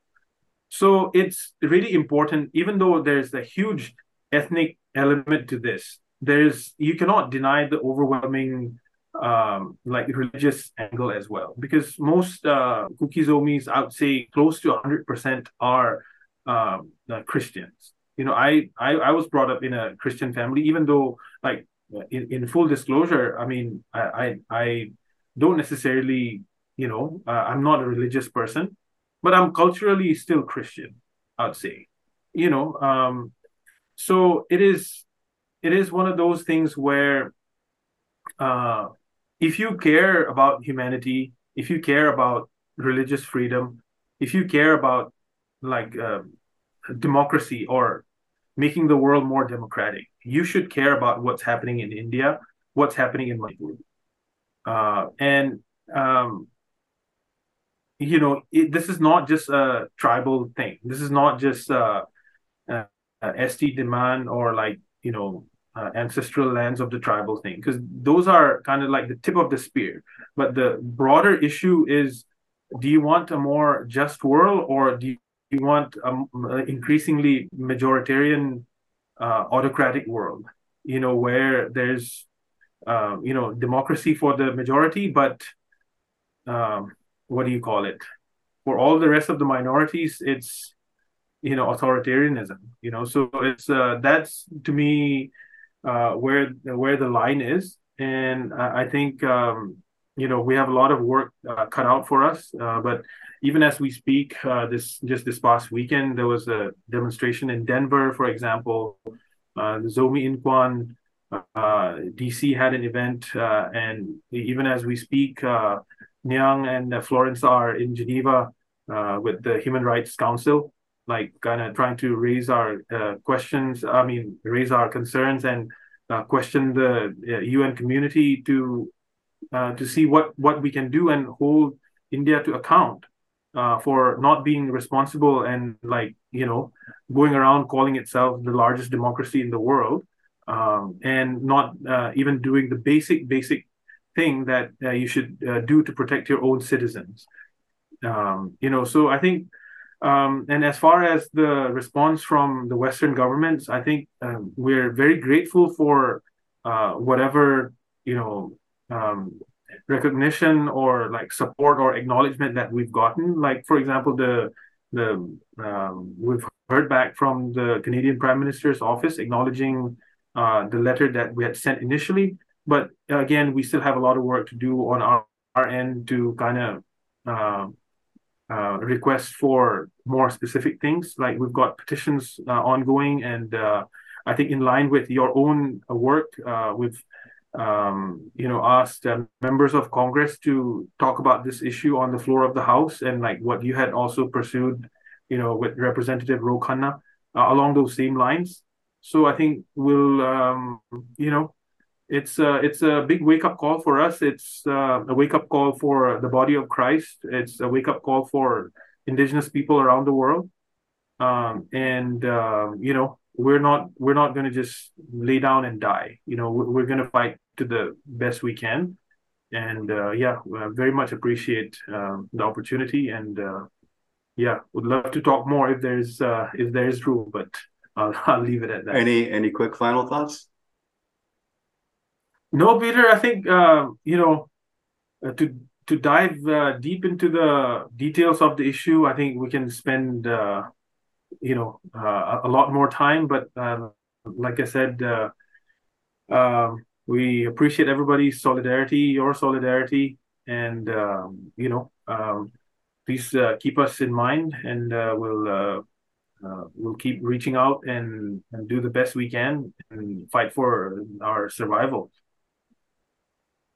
So it's really important, even though there's a huge ethnic element to this. There's you cannot deny the overwhelming um, like religious angle as well, because most uh, Kuki Zomis, I would say, close to hundred percent are um, uh, Christians. You know, I, I I was brought up in a Christian family, even though like in, in full disclosure, I mean, I, I, I don't necessarily, you know, uh, I'm not a religious person, but I'm culturally still Christian, I'd say, you know. Um, so it is, it is one of those things where, uh, if you care about humanity, if you care about religious freedom, if you care about like uh, democracy or making the world more democratic. You should care about what's happening in India, what's happening in Manipur. Uh, and, um, you know, it, this is not just a tribal thing. This is not just a, a, a ST demand or like, you know, uh, ancestral lands of the tribal thing, because those are kind of like the tip of the spear. But the broader issue is do you want a more just world or do you want an increasingly majoritarian uh, autocratic world? You know, where there's uh, you know democracy for the majority, but um, what do you call it? For all the rest of the minorities, it's you know authoritarianism. You know, so it's uh, that's to me uh, where where the line is, and I, I think um, you know we have a lot of work uh, cut out for us. Uh, but even as we speak, uh, this just this past weekend there was a demonstration in Denver, for example. Uh, Zomi Innkuan uh, DC had an event, and even as we speak, Nyang and Florence are in Geneva with the Human Rights Council, like kind of trying to raise our uh, questions. I mean, raise our concerns and uh, question the UN community to to see what what we can do and hold India to account for not being responsible and like you know going around calling itself the largest democracy in the world um, and not uh, even doing the basic basic thing that uh, you should uh, do to protect your own citizens. Um, you know, so I think, um, and as far as the response from the Western governments, I think um, we're very grateful for uh, whatever you know um, recognition or like support or acknowledgement that we've gotten. Like for example, the the um, we've heard back from the Canadian Prime Minister's office acknowledging uh, the letter that we had sent initially. But again, we still have a lot of work to do on our, our end to kind of uh, uh, request for more specific things. Like we've got petitions uh, ongoing, and uh, I think in line with your own work, uh, we've um, you know asked members of Congress to talk about this issue on the floor of the House, and like what you had also pursued, you know, with Representative Ro Khanna along those same lines. So I think we'll, um, you know, it's a, it's a big wake up call for us. It's uh, a wake up call for the body of Christ. It's a wake up call for indigenous people around the world. Um, and uh, you know, we're not we're not going to just lay down and die. You know, we're, we're going to fight to the best we can. And uh, yeah, very much appreciate um, the opportunity. And uh, yeah, would love to talk more if there's uh, if there's room, but. I'll, (laughs) I'll leave it at that. Any any quick final thoughts? No, Peter. I think uh, you know uh, to to dive uh, deep into the details of the issue. I think we can spend uh, you know uh, a lot more time. But uh, like I said, um, we appreciate everybody's solidarity, your solidarity, and um, you know, um, please keep us in mind, and we'll uh, we'll keep reaching out and, and do the best we can and fight for our survival.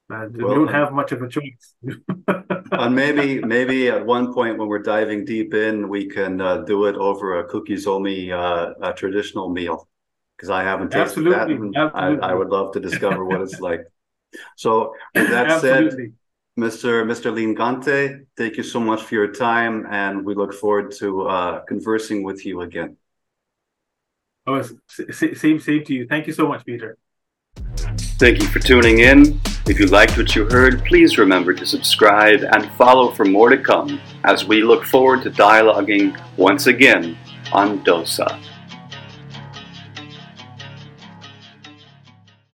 Uh, well, we don't have much of a choice. (laughs) and maybe, maybe at one point when we're diving deep in, we can uh, do it over a Kuki Zomi, uh, a traditional meal, because I haven't tasted Absolutely. that. Absolutely. I, I, would love to discover what it's like. So, with that said, Mr. Mr. Lien Gangte, thank you so much for your time, and we look forward to uh, conversing with you again. Oh, same, same to you. Thank you so much, Peter. Thank you for tuning in. If you liked what you heard, please remember to subscribe and follow for more to come as we look forward to dialoguing once again on DOSA.